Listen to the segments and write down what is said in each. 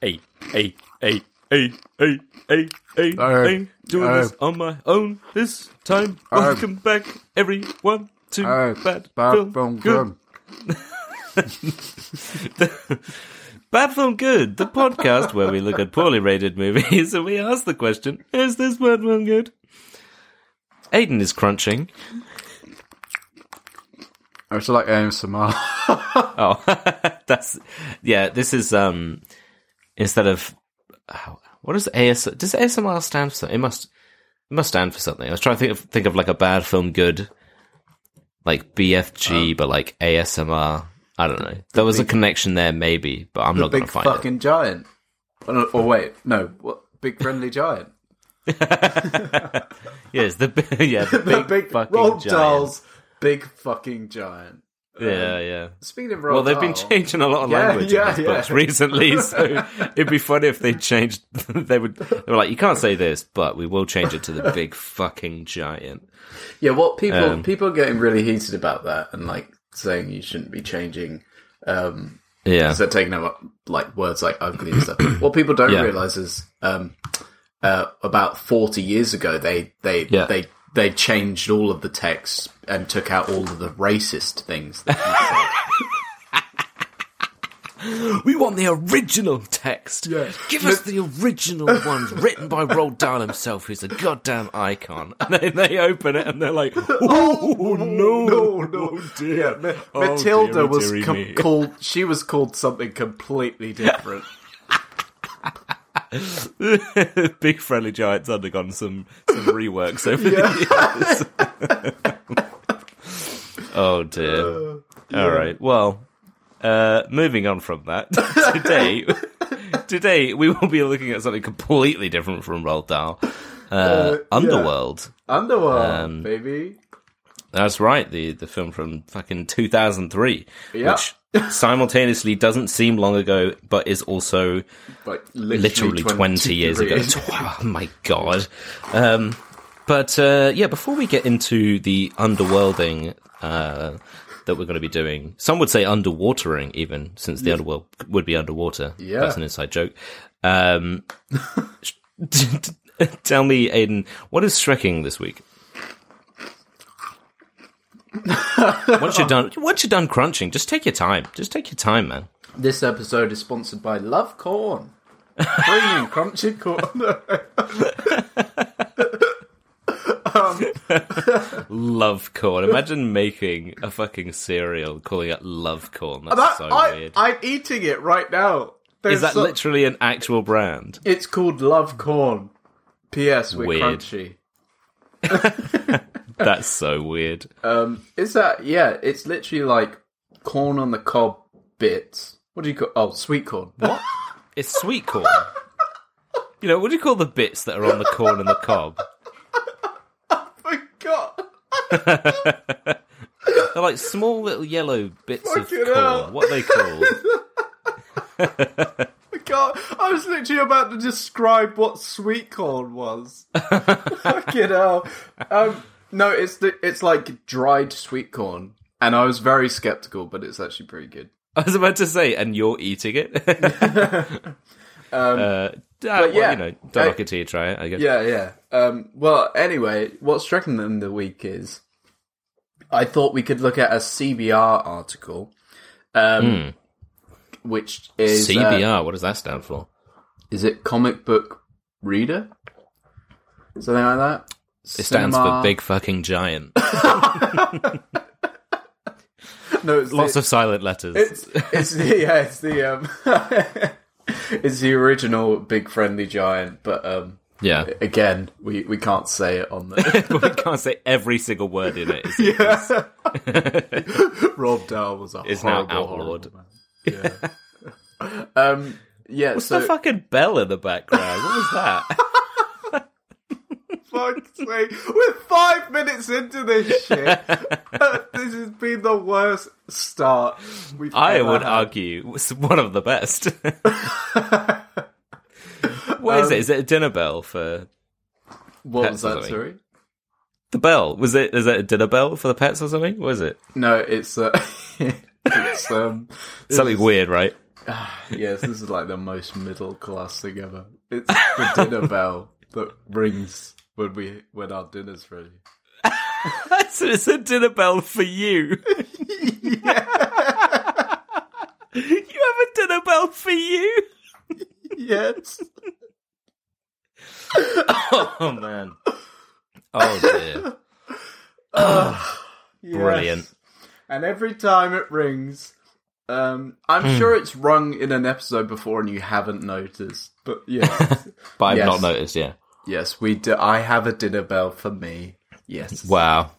hey, hey, hey, hey, hey, hey, hey, Uh, hey. Doing uh, this on my own this time. uh, Welcome back, everyone, to Uh, Bad, bad Film, film Good. good. Bad Film Good, the podcast where we look at poorly rated movies and we ask the question, is this bad film good? Aiden is crunching. I just like ASMR. Oh, that's yeah. This is um instead of oh, what does AS does ASMR stand for? Something? It must it must stand for something. I was trying to think of think of like a bad film good, like BFG, oh. but like ASMR. I don't know. There was a connection there, maybe, but I'm not going to find it. Big fucking giant. Oh, no, or wait, no, what? Big friendly giant. Yes, the yeah the The big, big fucking Roald giant. Dahl's big fucking giant. Yeah, yeah. Speaking of Roald Well, they've been changing a lot of Yeah, language yeah, in these yeah. books recently, so it'd be funny if they changed. They would. They were like, "You can't say this, but we will change it to the big fucking giant." Yeah, what people Um, people are getting really heated about that and like saying you shouldn't be changing. Um, Yeah, they're taking out like words like ugly and stuff. what people don't realize is um, uh, about forty years ago they they Yeah. they they changed all of the text and took out all of the racist things. That we want the original text. Yeah. Give us the original ones written by Roald Dahl himself, who's a goddamn icon. And then they open it and they're like, "Oh no, no, no. oh, dear. yeah, Ma- Oh, Matilda dearie, was com- called. She was called something completely different. Big friendly giant's undergone some some reworks over the years. oh dear. All right. Well, uh, moving on from that, today, today we will be looking at something completely different from Roald Dahl. Uh, yeah. Underworld. Underworld, Um, baby. That's right. The the film from fucking two thousand three, Yeah. which simultaneously doesn't seem long ago, but is also Like literally 20 years ago. oh my god. Um, but uh, yeah, before we get into the underworlding uh, that we're going to be doing, some would say underwatering, even since the underworld would be underwater. Yeah. That's an inside joke. Um, tell me, Aiden, what is Shrekking this week? Once you're done, once you're done crunching, just take your time. Just take your time, man. This episode is sponsored by Love Corn. Premium crunchy corn. Um, love corn. Imagine making a fucking cereal calling it love corn. That's That- so I, weird. I'm eating it right now. There's Is that so- literally an actual brand? It's called Love Corn. P.S. We're Weird. crunchy. That's so weird. Um, is that yeah? It's literally like corn on the cob bits. What do you call? Oh, sweet corn. What? It's sweet corn. You know, what do you call the bits that are on the corn and the cob? My God. They're like small little yellow bits of corn. hell. What are they called? I can't. I was literally about to describe what sweet corn was. Fucking hell. Um, no, it's the, it's like dried sweet corn, and I was very skeptical, but it's actually pretty good. I was about to say, and you're eating it. uh, well, yeah, you know, don't knock it till you try it. I guess. Yeah, yeah. Um, well, anyway, what's striking in the week is I thought we could look at a CBR article, um, which is uh, CBR. what does that stand for? is it comic book reader? Something like that. It stands for big fucking giant. No, it's Lots the, of silent letters. It's it's the yeah, it's the um, it's the original big friendly giant, but um, yeah. again, we we can't say it on the. we can't say every single word in it. Yeah. Roald Dahl was a It's now horrible, outlawed. horrible man. Yeah. um. Yeah. What's so the fucking bell in the background? What was that? Fuck's sake, we're five minutes into this shit. this has been the worst start. We've I would had. argue it's one of the best. what is it? Is it a dinner bell for What was that? Sorry. the bell? Was it? Is it a dinner bell for the pets or something? What is it? No, it's uh, it's um, Something weird, right? yes, this is like the most middle class thing ever. It's the dinner bell that rings when we when our dinner's ready. so it's a dinner bell for you. You have a dinner bell for you. Yes. Oh man. Oh dear. Yes. Brilliant. And every time it rings, um, I'm Hmm. sure it's rung in an episode before and you haven't noticed. But yeah. But I've Yes. not noticed, yeah. Yes, we do. I have a dinner bell for me. Yes. Wow.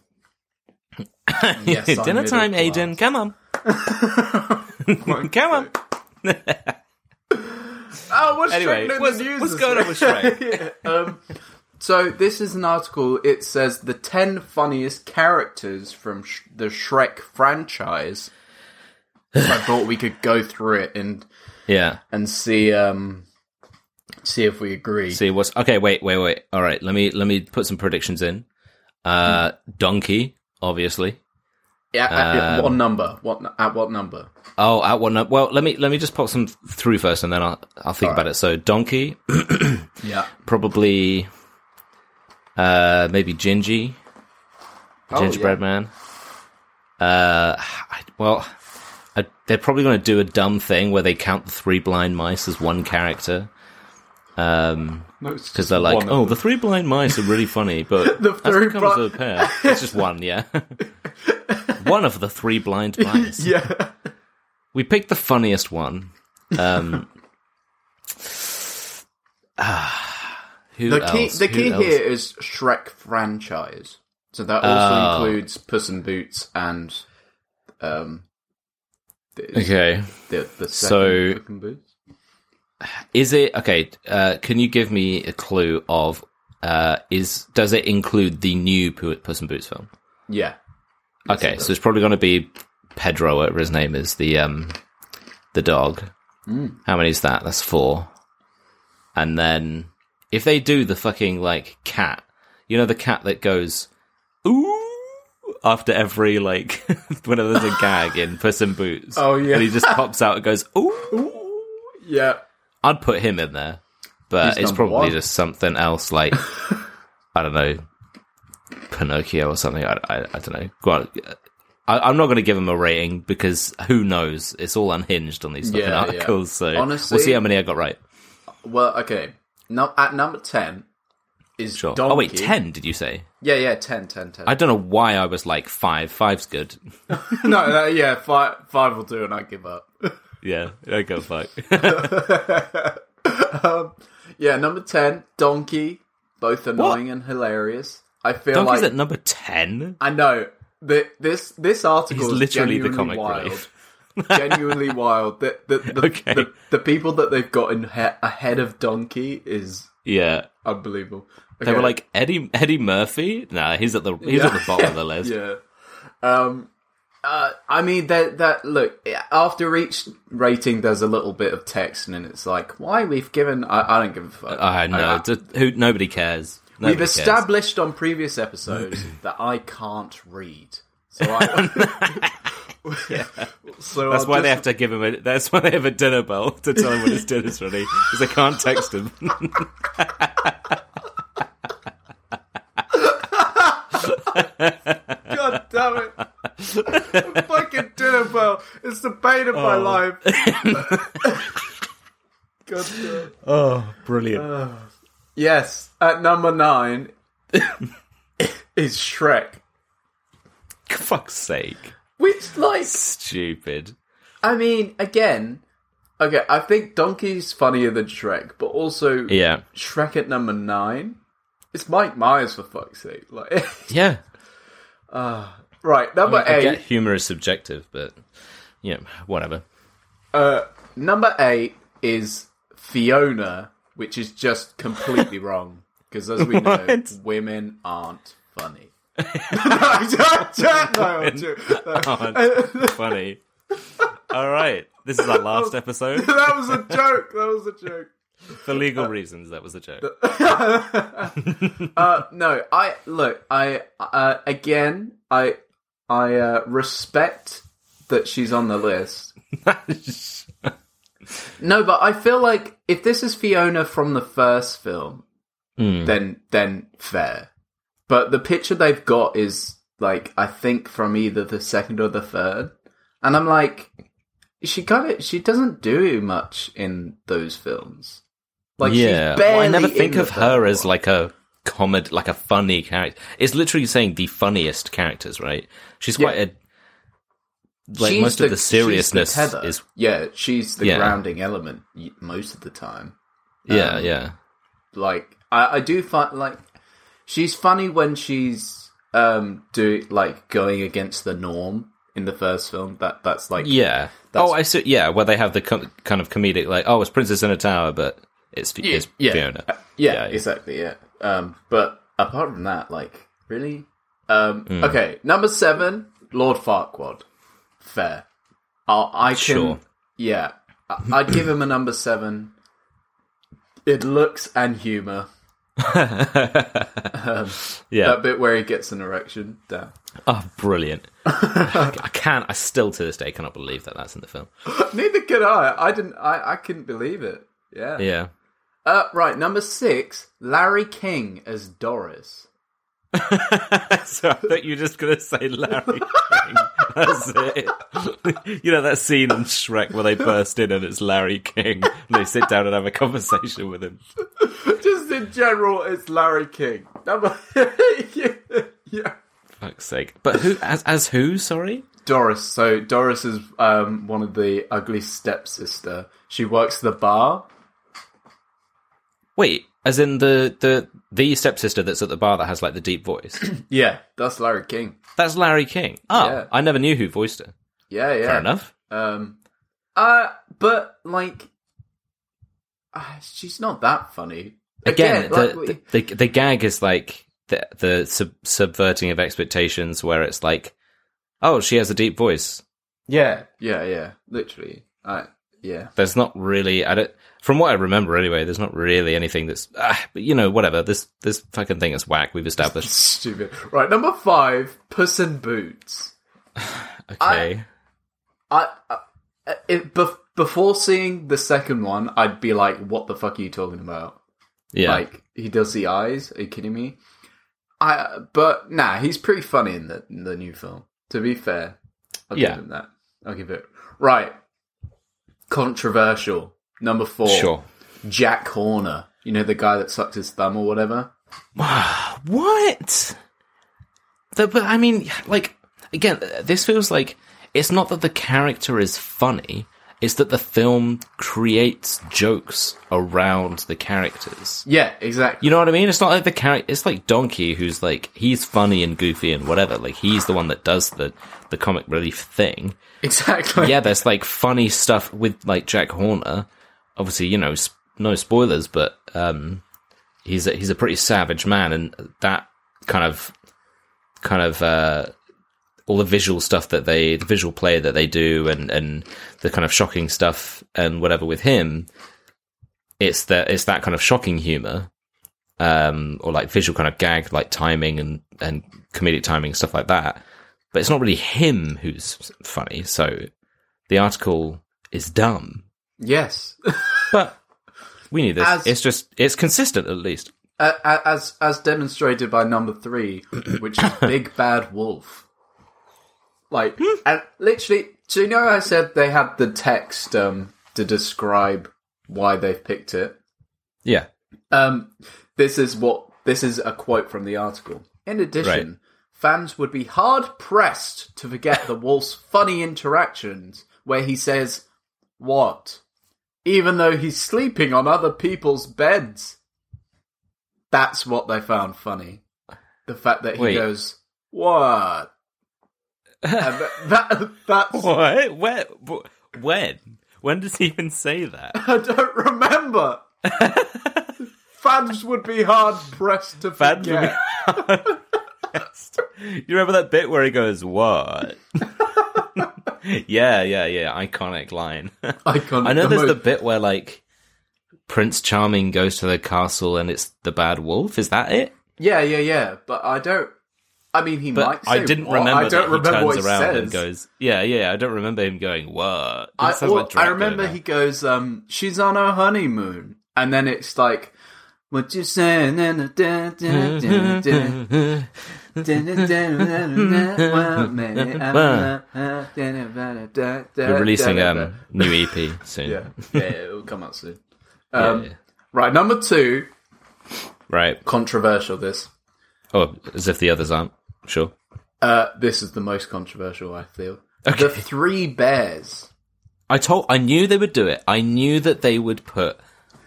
Yes, dinner time, middle Aiden. Come on. class. Come on. Oh, what's Anyway, in what's- the news what's going on with Yeah, um, so this is an article. It says the ten funniest characters from Sh- the Shrek franchise. So I thought we could go through it and Yeah. and see um see if we agree. See what's okay. Wait, wait, wait. All right. Let me let me put some predictions in. Uh, Donkey, obviously. Yeah, at, at Um, what number? What at what number? Oh, at what number? Well, let me let me just pop some through first, and then I'll I'll think All about it. So Donkey, Yeah. probably. Uh, maybe Gingy, Oh, Gingerbread Man. Uh, I, well, I, they're probably going to do a dumb thing where they count the three blind mice as one character. Um, because they're like, oh, the three blind mice are really funny, but The as three comes bli- a pair, it's just one, yeah. one of the three blind mice. yeah. We picked the funniest one. Um, ah, who The key else? the Who key else? here is Shrek franchise. So that also Oh. includes Puss in Boots and um the, Okay, the, the second So- Puss in Boots. Is it okay? Uh, can you give me a clue of? Uh, is does it include the new Pu- Puss in Boots film? Yeah. Okay, so it's probably going to be Pedro, whatever his name is, the um, the dog. Mm. How many is that? That's four. And then if they do the fucking like cat, you know, the cat that goes ooh after every like whenever there's a gag in Puss in Boots. Oh, yeah. and he just pops out and goes ooh. Ooh, yeah. I'd put him in there, but He's it's probably one. just something else like I don't know, Pinocchio or something. I, I, I don't know. Go on. I, I'm not going to give him a rating because who knows? It's all unhinged on these fucking Yeah, yeah. articles. So Honestly- we'll see how many I got right. Well, okay. No, at number 10 is Sure. Donkey. Oh wait, ten? Did you say? Yeah, yeah, 10, 10, 10. I don't know why I was like five. Five's good. no, no, yeah, five, five will do and I give up. yeah, I go fuck. um, yeah, number 10, Donkey. Both annoying and hilarious. I feel like Donkey's like at number ten. I know the, this this article He's is literally the comic wild. relief. genuinely wild. The the the, Okay. the the people that they've got in he- ahead of Donkey is Yeah, unbelievable. they were like Eddie Eddie Murphy. Nah, he's at the he's at the bottom of the list. Yeah. Um. Uh, I mean that that look after each rating, there's a little bit of text, and then it's like, why we've given. I, I don't give a fuck. I know. I- who nobody cares. Nobody We've cares. established on previous episodes that I can't read, so I. so That's I'll why they have to give him a. That's why they have a dinner bell to tell him when his dinner's ready, because they can't text him. God! A fucking dinner bell. It's the bane of my Oh. life. God damn. oh, brilliant! Uh, yes, at number nine is Shrek. Fuck's sake! Which, like, Stupid. I mean, again, okay, I think Donkey's funnier than Shrek, but also Yeah, Shrek at number nine. It's Mike Myers for fuck's sake. Like, yeah. Ah, right, number I eight. get humor is subjective, but you know, whatever. Uh, number eight is Fiona, which is just completely wrong because, as we know, What? women aren't funny. no, I'm. Oh, it's funny. All right, this is our last episode that was a joke. That was a joke. for legal reasons. That was a joke. uh, no, I look. I uh, again, I I uh, respect that she's on the list. No, but I feel like if this is Fiona from the first film, Hmm. then then fair. But the picture they've got is like I think from either the second or the third, and I'm like, she kind of she doesn't do much in those films. Like yeah, well, I never think of her third as one. like a comedy, like a funny character. It's literally saying the funniest characters, right? She's Yeah. quite a like She's most of the seriousness tether. is yeah, she's the Yeah. grounding element most of the time. yeah, Um, yeah, like I, I do find like she's funny when she's um do like going against the norm in the first film. That that's like yeah. that's- Oh, I see. Yeah, where they have the co- kind of comedic, like, oh, it's Princess in a Tower, but it's, yeah, it's yeah, Fiona. Uh, yeah, Yeah, yeah. exactly, yeah. Um, but apart from that, like really, um, Hmm. okay, number seven, Lord Farquaad, fair. i I can, Sure. yeah, I'd give him a number seven. It looks and humor. Um, yeah. That bit where he gets an erection. Damn. Oh, brilliant! I can't. I still to this day cannot believe that that's in the film. Neither could I. I didn't. I, I couldn't believe it. Yeah. Yeah. Uh, right. Number six. Larry King as Doris. so I thought you were just gonna say Larry King. That's it. you know that scene in Shrek where they burst in and it's Larry King and they sit down and have a conversation with him. Just in general, it's Larry King. Number. yeah, yeah. Fuck's sake! But who as as who? Sorry. Doris. So Doris is um one of the ugly stepsister. She works the bar. Wait, as in the the the stepsister that's at the bar that has like the deep voice. Yeah, that's Larry King. That's Larry King. Oh, Yeah. I never knew who voiced her. Yeah, yeah. Fair enough. Um, uh, but like, uh, she's not that funny. Again, like, the, we- the, the the gag is like the the sub- subverting of expectations, where it's like, oh, she has a deep voice. yeah, yeah, yeah. Literally, uh, yeah. There's not really, I don't, from what I remember anyway, there's not really anything that's, ah, but you know, whatever. This this fucking thing is whack. We've established. Stupid. Right, number five, Puss in Boots. Okay, I, I it, bef- before seeing the second one, I'd be like, "What the fuck are you talking about?" yeah, Like he does the eyes. Are you kidding me? I but nah, he's pretty funny in the in the new film. To be fair, I'll Yeah. give him that. I'll give it right. Controversial number four. sure. Jack Horner. You know the guy that sucked his thumb or whatever. What? The, but I mean, like again, this feels like it's not that the character is funny; it's that the film creates jokes around the characters. Yeah, exactly. You know what I mean? It's not like the character. It's like Donkey, who's like he's funny and goofy and whatever. Like he's the one that does the the comic relief thing. Exactly. yeah, there's like funny stuff with like Jack Horner. Obviously, you know, sp- no spoilers, but um, he's a, he's a pretty savage man, and that kind of kind of uh, all the visual stuff that they, the visual play that they do, and and the kind of shocking stuff and whatever with him. It's that it's that kind of shocking humor, um, or like visual kind of gag, like timing and and comedic timing and stuff like that. But it's not really him who's funny. So the article is dumb. Yes. But we need this. As- it's just it's consistent at least. A- as as demonstrated by number three, which is Big Bad Wolf. Like, and literally, so you know, I said they had the text um, to describe why they've picked it. Yeah. Um, this is what this is a quote from the article. In addition, Right. fans would be hard pressed to forget the wolf's funny interactions where he says, "What?" even though he's sleeping on other people's beds. That's what they found funny. The fact that he Wait. goes, "What?" And that, that that's What? Where? When? When does he even say that? I don't remember. Fans would be hard pressed to Fans would forget. you remember that bit where he goes, "What?" yeah, yeah, yeah. Iconic line. Icon- I know there's mo- the bit where like Prince Charming goes to the castle and it's the bad wolf. Is that it? Yeah, yeah, yeah. But I don't. I mean, he But might. I didn't what. remember I don't remember what he says. and goes, "Yeah, yeah." I don't remember him going, "What?" I, well, like I remember now. he goes, um, "She's on her honeymoon," and then it's like, "What you saying?" We're We're releasing um new EP soon. yeah, yeah, it will come out soon. Um, yeah. Right, number two, Right. controversial. This, Oh, as if the others aren't. Sure. uh, this is the most controversial. I feel Okay. the Three Bears. I told, I knew they would do it. I knew that they would put.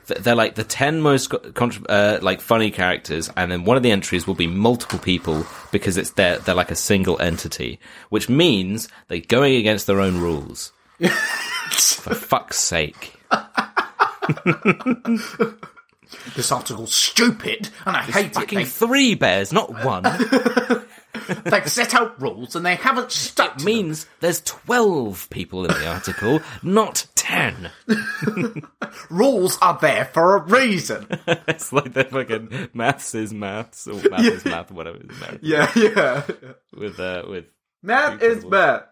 They're like the ten most co- contr uh, like funny characters, and then one of the entries will be multiple people because it's they're they're like a single entity, which means they're going against their own rules. For fuck's sake! This article's stupid, and I hate Fucking three bears, not one. They've set out rules and they haven't stuck to means there's twelve people in the article, not ten. Rules are there for a reason. It's like the fucking maths is maths or math is math, whatever. Yeah, yeah. With uh, with math is math.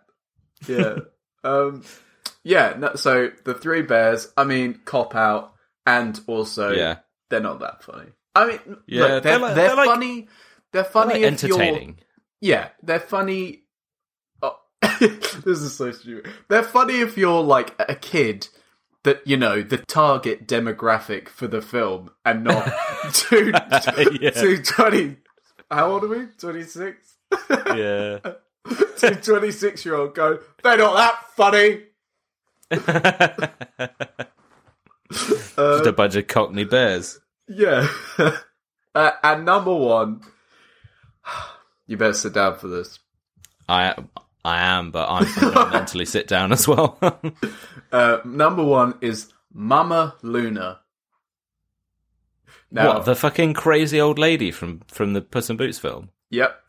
Yeah. um. Yeah. No, so the Three Bears. I mean, cop out, and also yeah, they're not that funny. I mean, Yeah, look, they're they're, like- they're, they're like- funny. They're funny like if you're entertaining. Yeah, they're funny. Oh, this is so stupid. They're funny if you're like a kid that you know the target demographic for the film, and not two Yeah. two twenty. How old are we? Twenty six. Yeah. Two 26 year old go. They're not that funny. Just a bunch of Cockney bears. Yeah. uh, and number one, you better sit down for this. I I am, but I'm, I'm going to mentally sit down as well. Uh, number one is Mama Luna. Now, what the fucking crazy old lady from from the Puss in Boots film? yep.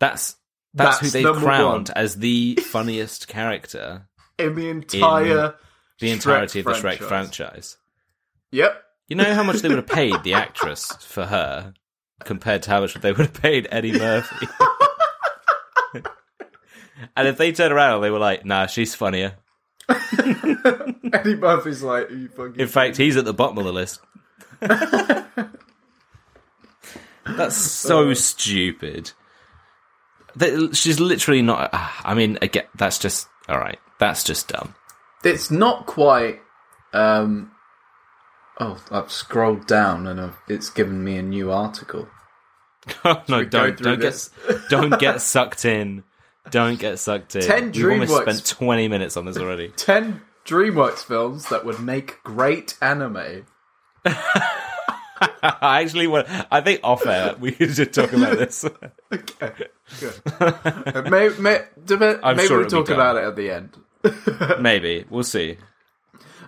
That's that's, That's who they crowned one. as the funniest character In the entire the Shrek entirety of the Shrek franchise. franchise. Yep. You know how much they would have paid the actress for her compared to how much they would have paid Eddie Murphy. and if they turned around and they were like, "Nah, she's funnier." Eddie Murphy's like, Are you fucking In fact, he's at the bottom of the list. That's so stupid. That- She's literally not. ah, I mean, again, that's just all right. That's just dumb. it's not quite. Um, oh, I've scrolled down and I've, it's given me a new article. No, don't don't get don't get sucked in. Don't get sucked in. 10 We've almost spent twenty minutes on this already. 10 DreamWorks films that would make great anime. I actually want. I think off air we should talk about this. Okay, good. may, may, dep- I'm maybe sure we'll talk about it at the end. Maybe we'll see.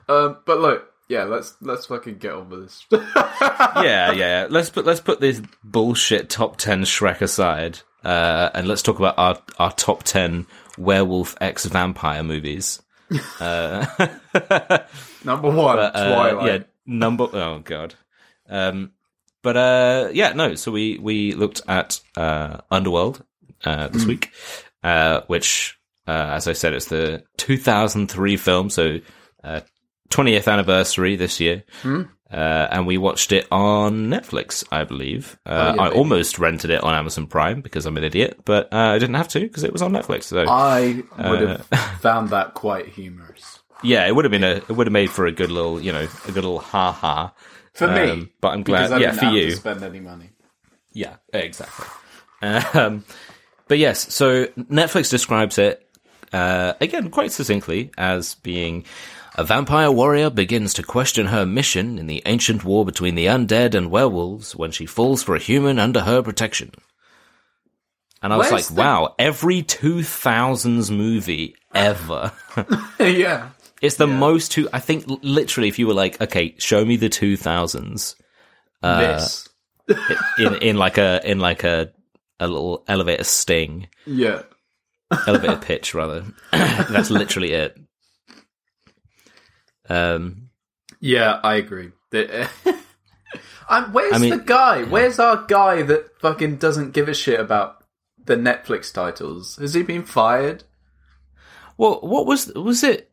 Um, but look, yeah, let's let's fucking get on with this. yeah, yeah. Let's put let's put this bullshit top ten Shrek aside, uh, and let's talk about our our top ten werewolf x vampire movies. Uh, Number one, uh, Twilight. yeah, number. Oh god. Um, but uh, yeah, no. So we we looked at uh, Underworld uh, this week, uh, which, uh, as I said, it's the 2003 film. So. Uh, 20th anniversary this year, uh, and we watched it on Netflix, I believe. Uh, yeah, I baby. almost rented it on Amazon Prime because I'm an idiot, but uh, I didn't have to because it was on Netflix. So I would Uh, have found that quite humorous. yeah, it would have been a it would have made for a good little you know a good little ha ha For me, Um, but I'm because glad. I Yeah, didn't for have you. to spend any money. Yeah, exactly. Um, but yes, so Netflix describes it uh, again quite succinctly as being a vampire warrior begins to question her mission in the ancient war between the undead and werewolves when she falls for a human under her protection. And I was Where's like, the- wow, every 2000s movie ever. yeah, It's the most two. I think literally, if you were like, okay, show me the 2000s uh, this. in in like a in like a a little elevator sting, Yeah, elevator pitch rather. That's literally it. Um, yeah, I agree. The- where's I mean- the guy? Where's our guy that fucking doesn't give a shit about the Netflix titles? Has he been fired? Well, what was was it?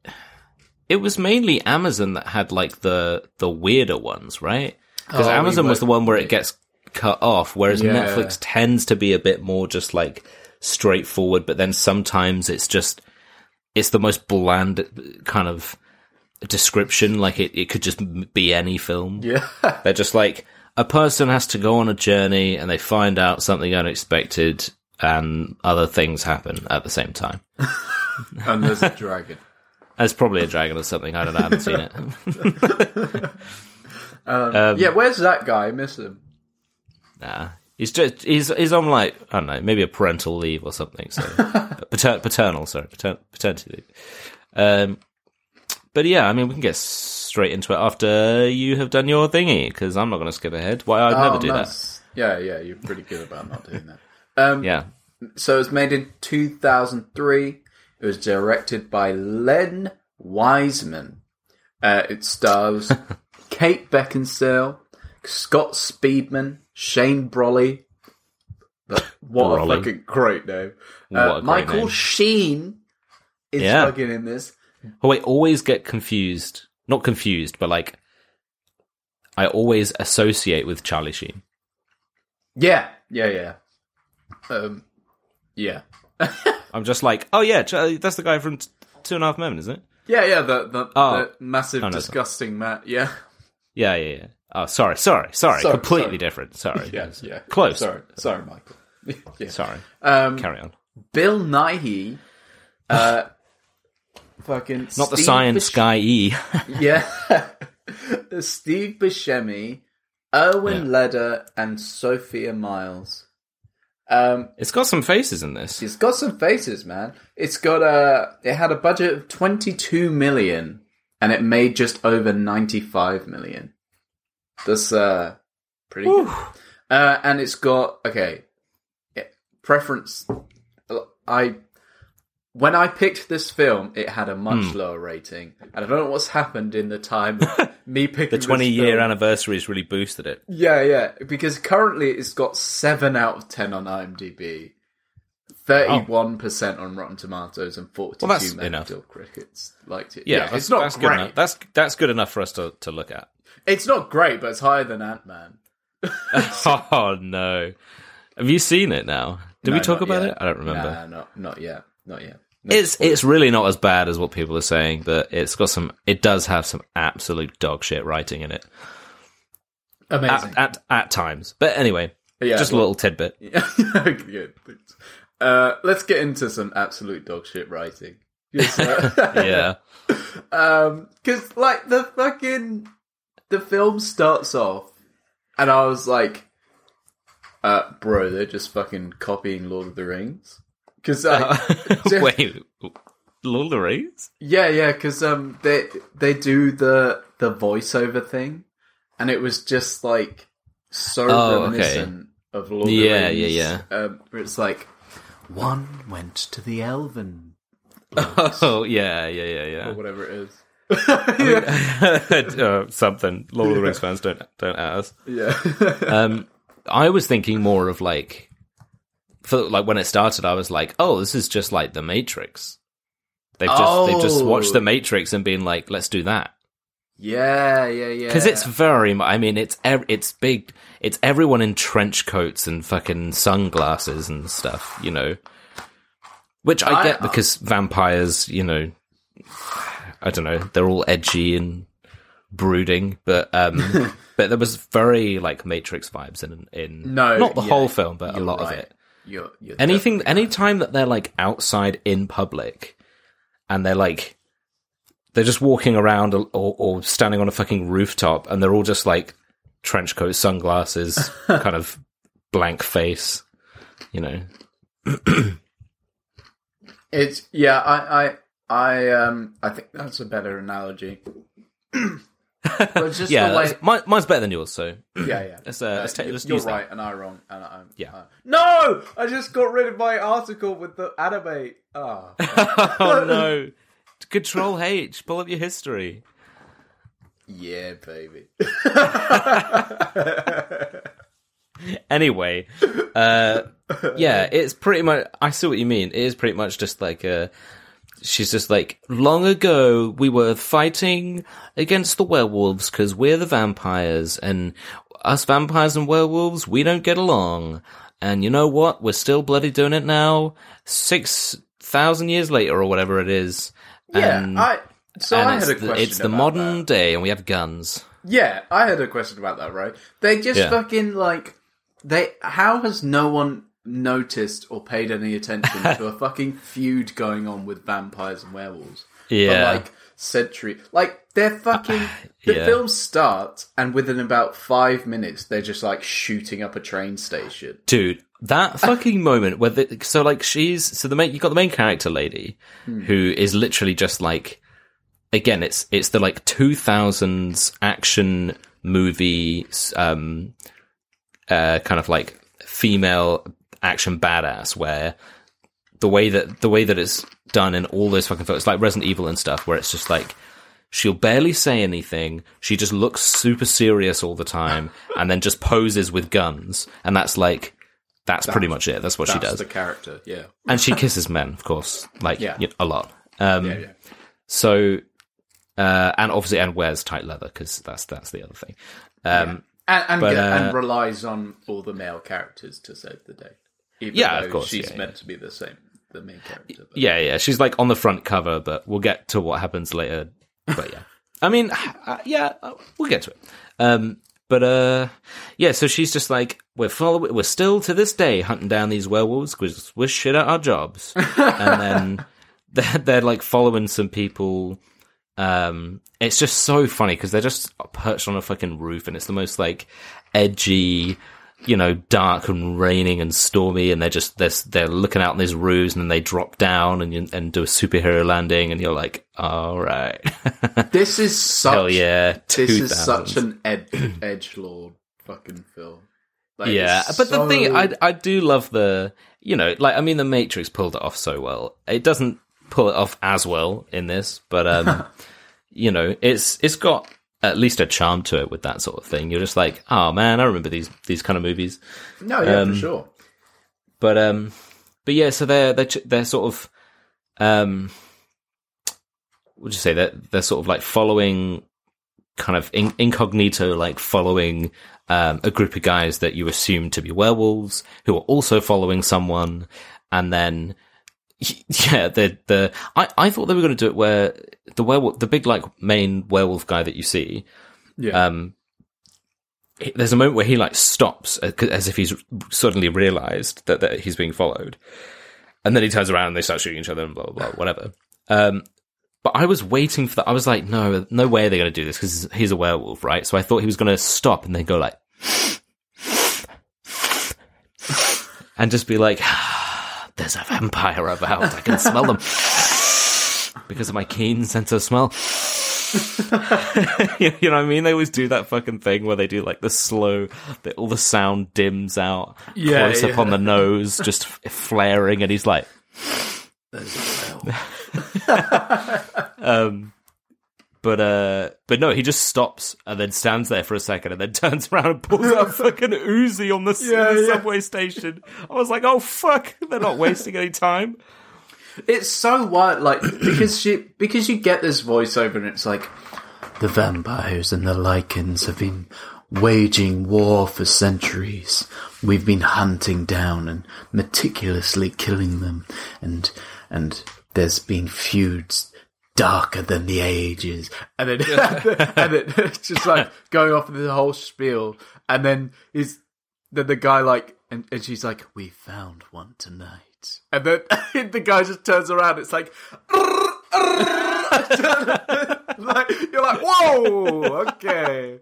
It was mainly Amazon that had like the the weirder ones, right? Because Oh, Amazon we was the one where it gets cut off, whereas Yeah. Netflix tends to be a bit more just like straightforward. But then sometimes it's just it's the most bland kind of description. Like it, it could just be any film. Yeah. They're just like a person has to go on a journey and they find out something unexpected and other things happen at the same time. and there's a dragon. There's probably a dragon or something. I don't know. I haven't seen it. Um, yeah, where's that guy? I miss him. Nah, he's just he's he's on like I don't know, maybe a parental leave or something. So pater- paternal, sorry, pater- paternity leave. Um, but yeah, I mean, we can get straight into it after you have done your thingy because I'm not going to skip ahead. Why I'd never Oh, do nice. Yeah, yeah, you're pretty good about not doing that. Um. Yeah, So it was made in 2003. It was directed by Len Wiseman. Uh, it stars Kate Beckinsale, Scott Speedman, Shane Brolly. But what Brolly. a fucking great name. Uh, great Michael name. Sheen is Yeah. fucking in this. Oh wait, always get confused. Not confused, but like I always associate with Charlie Sheen. Yeah, yeah, yeah. Um, yeah. I'm just like, oh yeah, Charlie, that's the guy from T- Two and a Half Men, isn't it? Yeah, yeah, the, the, Oh. the massive, Oh, no, disgusting Matt. Yeah. Yeah, yeah, yeah. Oh, sorry, sorry, sorry. Sorry, Completely sorry. different. Sorry. Yeah, yeah. Close. Sorry, sorry, Michael. yeah. Sorry. Um, Carry on. Bill Nighy, uh, fucking Not the science guy E. Yeah, Steve Buscemi, Erwin Yeah. Leder, and Sophia Myles. Um, it's got some faces in this. it's got some faces, man. It's got a. It had a budget of twenty two million, and it made just over ninety five million. That's uh, pretty good. Uh, and it's got okay it- preference. I when I picked this film, it had a much Hmm. lower rating, and I don't know what's happened in the time me picking The 20 this year film. anniversary has really boosted it. Yeah, yeah, because currently it's got seven out of ten on IMDb. Thirty-one percent on Rotten Tomatoes and forty-two Well. Metacritic critics liked it. Yeah, Yeah, that's, it's not that's great. good enough. That's that's good enough for us to, to look at. It's not great, but it's higher than Ant Man. oh no. Have you seen it now? Did we talk about yet. it? I don't remember. Nah, not not yet, not yet. No, It's it's really not as bad as what people are saying, but it's got some. It does have some absolute dog shit writing in it amazing. at at, at times. But anyway, Yeah, just a little tidbit. Yeah, good. Uh, let's get into some absolute dog shit writing. 'Cause, uh, Yeah, Um, cause like the fucking the film starts off, and I was like, uh, bro, they're just fucking copying Lord of the Rings. Cause like, just- wait, Lord of the Rings? yeah, yeah, cause um, they they do the the voiceover thing, and it was just like so Oh, okay. reminiscent of Lord Yeah, of the yeah, Rings. yeah. Um, where it's like one went to the Elven Oh yeah, yeah, yeah, or yeah. whatever it is. uh, something. Lord of the Rings fans don't don't at us. yeah. Um, I was thinking more of like, for like when it started, I was like, oh, this is just like the Matrix. They've just they've just watched Oh. the Matrix and been like, let's do that yeah, yeah, yeah. because it's very. I mean, it's ev- it's big. It's everyone in trench coats and fucking sunglasses and stuff. You know, which I, I- get because vampires. You know, I don't know. They're all edgy and brooding, but um, but there was very like Matrix vibes in in No, not the yeah, whole film, but a lot of it. You're, you're Anything, definitely any time that they're like outside in public, and they're like they're just walking around or, or, or standing on a fucking rooftop, and they're all just like trench coat, sunglasses, kind of blank face, you know. It's yeah. I I I um. I think that's a better analogy. But just yeah, the way, mine, mine's better than yours. So yeah, yeah. let's, uh, let's, take, you- let's you're use that. right, and I'm wrong, and I'm Yeah. uh, no, I just got rid of my article with the anime. Ah, oh no! Control H. Pull up your history. Yeah, baby. anyway, uh, yeah, it's pretty much. I see what you mean. It is pretty much just like a. She's just like, long ago we were fighting against the werewolves because we're the vampires, and us vampires and werewolves we don't get along. And you know what? We're still bloody doing it now, six thousand years later or whatever it is. Yeah, and, I. So and I had a question. the, it's the modern that. day, and we have guns. Yeah, I had a question about that. Right? They just Yeah. fucking like they. How has no one noticed or paid any attention to a fucking feud going on with vampires and werewolves? Yeah. For like century. Like they're fucking. The Yeah. film starts, and within about five minutes, they're just like shooting up a train station. Dude, that fucking moment where the, so like she's so the main you got the main character lady who is literally just like again it's it's the like 2000s action movie um uh kind of like female action badass where the way that the way that it's done in all those fucking films like Resident Evil and stuff where it's just like she'll barely say anything she just looks super serious all the time and then just poses with guns and that's like that's pretty much it that's what she does the character. Yeah. and she kisses men of course like Yeah. you know, a lot um Yeah. Yeah. so uh and obviously and wears tight leather because that's that's the other thing um And and, But, uh, and relies on all the male characters to save the day. Even Yeah, of course, She's yeah, meant to be the same, the main character. But Yeah, yeah. She's like on the front cover, but we'll get to what happens later. But yeah, I mean, uh, yeah, uh, we'll get to it. Um, but uh, yeah. So she's just like, we're following, we're still to this day hunting down these werewolves because we're shit at our jobs, and then they're, they're like following some people. Um, it's just so funny because they're just perched on a fucking roof, and it's the most like edgy, you know, dark and raining and stormy, and they're just they're they're looking out on these roofs, and then they drop down and you- and do a superhero landing, and you're like, all right, this is such. hell yeah, This is such an ed- edge lord fucking film. Like, yeah, but the thing I I do love the you know like I mean the Matrix pulled it off so well. It doesn't pull it off as well in this, but um, you know it's it's got at least a charm to it with that sort of thing. You're just like, oh man, I remember these these kind of movies. no, yeah, um, for sure. But um, but yeah, so they're they're they're sort of um, would you say that they're, they're sort of like following kind of in- incognito, like following um, a group of guys that you assume to be werewolves who are also following someone, and then yeah, the the I I thought they were going to do it where the werewolf, the big like main werewolf guy that you see, Yeah, um, he- there's a moment where he like stops uh, as if he's suddenly realized that, that he's being followed, and then he turns around and they start shooting each other and blah blah blah whatever. Um, but I was waiting for that. I was like, no, no way they're going to do this because he's a werewolf, right? So I thought he was going to stop and then go like, and just be like, "There's a vampire about. I can smell them because of my keen sense of smell." you know what I mean? They always do that fucking thing where they do like the slow, the, all the sound dims out, Yeah, close up on the nose, just f- flaring, and he's like, um, but uh, but no, he just stops and then stands there for a second and then turns around and pulls out a fucking Uzi on the, Yeah, the yeah. subway station. I was like, oh fuck, they're not wasting any time. it's so wild. Like because she because you get this voiceover and it's like the vampires and the Lycans have been waging war for centuries. We've been hunting down and meticulously killing them, and and there's been feuds darker than the ages, and then and then it's just like going off the whole spiel, and then is then the guy like and, and she's like, "We found one tonight," and then the guy just turns around. It's like. like you're like, whoa, okay,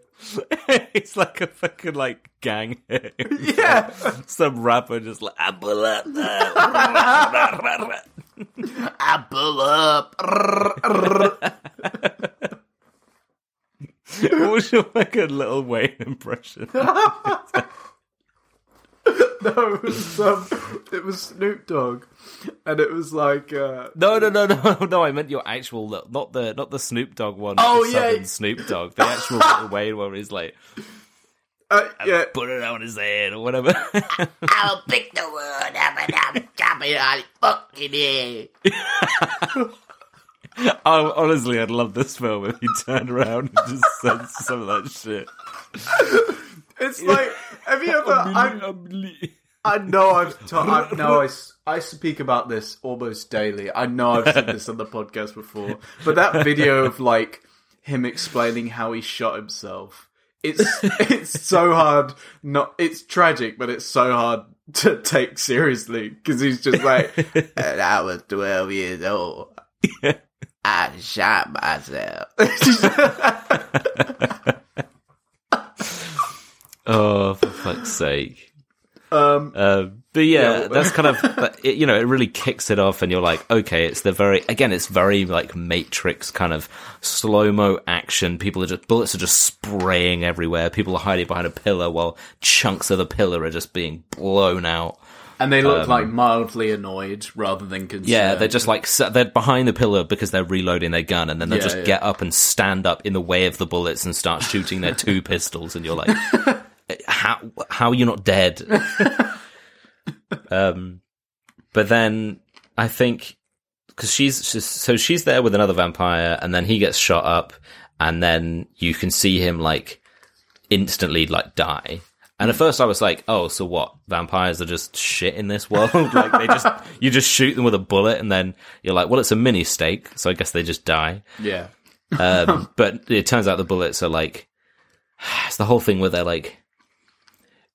it's like a fucking like gang hit. yeah. Some rapper just like up. Apple up. what was your fucking Lil Wayne impression? no, it was, um, it was Snoop Dogg, and it was like, uh, No, no, no, no, no. I meant your actual, not the not the Snoop Dogg one. Oh, yeah. Snoop Dogg, the actual Wayne one. He's like, uh, yeah, put it on his head or whatever. I'll pick the word up and I'm chopping on fucking head. oh, honestly, I'd love this film if he turned around and just said some of that shit. it's like, have you ever? I, I know I've, ta- I know I, s- I speak about this almost daily. I know I've said this on the podcast before, but that video of like him explaining how he shot himself, it's it's so hard. Not it's tragic, but it's so hard to take seriously because he's just like, and I was twelve years old. I shot myself. Oh, for fuck's sake. Um, Uh, but yeah, Yeah, that's kind of it, you know it really kicks it off, and you're like, okay, it's the very again, it's very like Matrix kind of slow mo action. People are just bullets are just spraying everywhere. People are hiding behind a pillar while chunks of the pillar are just being blown out. and they look like mildly annoyed rather than concerned. Um, Yeah, they're just like they're behind the pillar because they're reloading their gun, and then they will Yeah, just yeah. get up and stand up in the way of the bullets and start shooting their two pistols, and you're like, how how are you not dead? um, but then I think because she's, she's so she's there with another vampire, and then he gets shot up, and then you can see him like instantly like die. And at first I was like, oh, so what? Vampires are just shit in this world? like they just, you just shoot them with a bullet and then you're like, well, it's a mini stake. So I guess they just die. yeah. Um, but it turns out the bullets are like, it's the whole thing where they're like,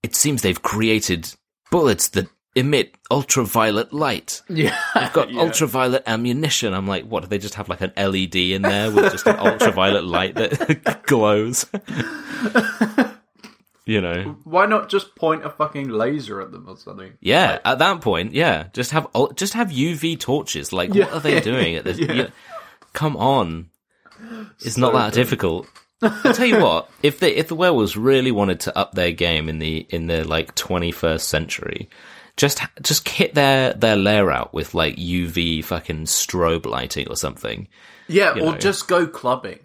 it seems they've created bullets that emit ultraviolet light. Yeah, I've Got yeah. ultraviolet ammunition. I'm like, what? Do they just have like an LED in there with just an ultraviolet light that glows? you know? Why not just point a fucking laser at them or something? Yeah, at that point, yeah, just have just have UV torches. Like, Yeah. what are they doing at this? Yeah. you- come on, it's not that dumb. difficult. I'll tell you what, if they if the werewolves really wanted to up their game in the in the like 21st century, just just kit their their lair out with like UV fucking strobe lighting or something. Yeah, You or know. just go clubbing.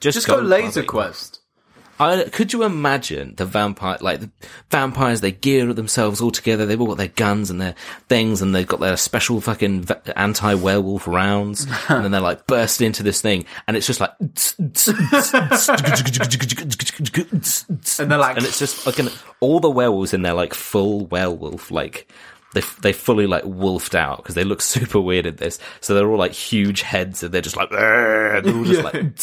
Just, Just go, Laser clubbing. Quest. I, could you imagine the vampire, like the vampires, they gear themselves all together. They've all got their guns and their things and they've got their special fucking anti-werewolf rounds. and then they're like burst into this thing and it's just like, and And they're like, and it's just fucking all the werewolves in there like full werewolf, like they, they fully like wolfed out because they look super weird in this. So they're all like huge heads and they're just like, they're all just like,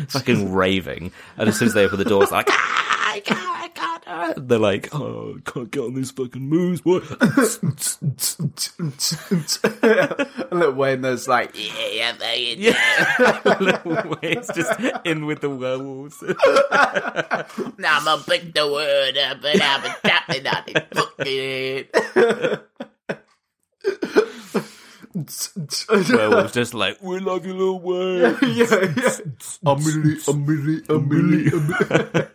fucking raving. And as soon as they open the doors, like, ah, I can't, I can't. ah." They're like, oh, can't get on these fucking moves, boy. Lil Wayne there's like, Yeah, fucking yeah. Lil Wayne's just in with the werewolves. Now I'm gonna pick the word up and I'm chopping on his fucking head. werewolves just like, we love you, Lil Wayne. yeah, yeah. Amelie, Amelie, Amelie, Amelie.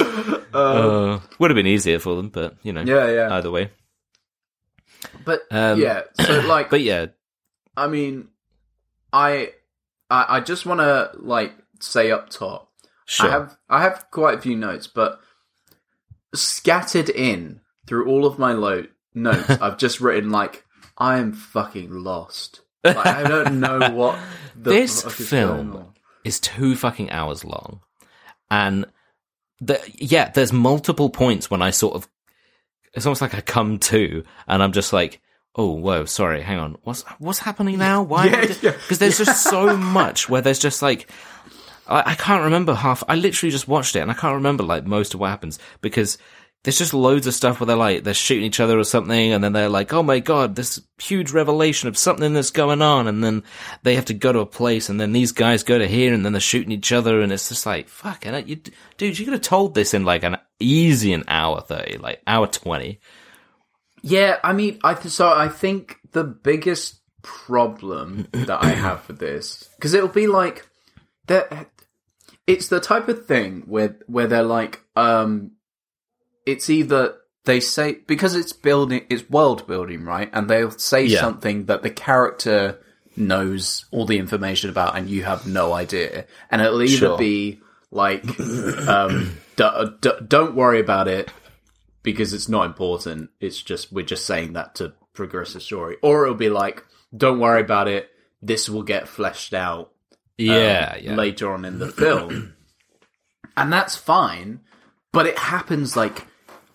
Uh, would have been easier for them, but, you know, Yeah, yeah. either way. But Um, yeah, so like, But yeah, I mean, I, I, I just want to like say up top, sure. I have, I have quite a few notes, but scattered in through all of my lo- notes, I've just written like, I am fucking lost. Like, I don't know what the This is film- is two fucking hours long. And the, yeah, there's multiple points when I sort of, it's almost like I come to and I'm just like, oh, whoa, sorry, hang on. What's, what's happening now? Why? Yeah, yeah. Because there's just so much where there's just like, I, I can't remember half, I literally just watched it and I can't remember like most of what happens because there's just loads of stuff where they're like, they're shooting each other or something and then they're like, oh my god, this huge revelation of something that's going on and then they have to go to a place and then these guys go to here and then they're shooting each other and it's just like, fuck it, you, dude, you could have told this in like an easy an hour 30, like hour 20. Yeah, I mean, I th- so I think the biggest problem that I have with this because it'll be like that. It's the type of thing where where they're like, um, it's either they say because it's building, it's world building, right? And they'll say Yeah. something that the character knows all the information about, and you have no idea. And it'll either Sure. be like, um, d- d- don't worry about it because it's not important. It's just we're just saying that to progress the story, or it'll be like, don't worry about it. This will get fleshed out Yeah, um, yeah. later on in the film. and that's fine, but it happens like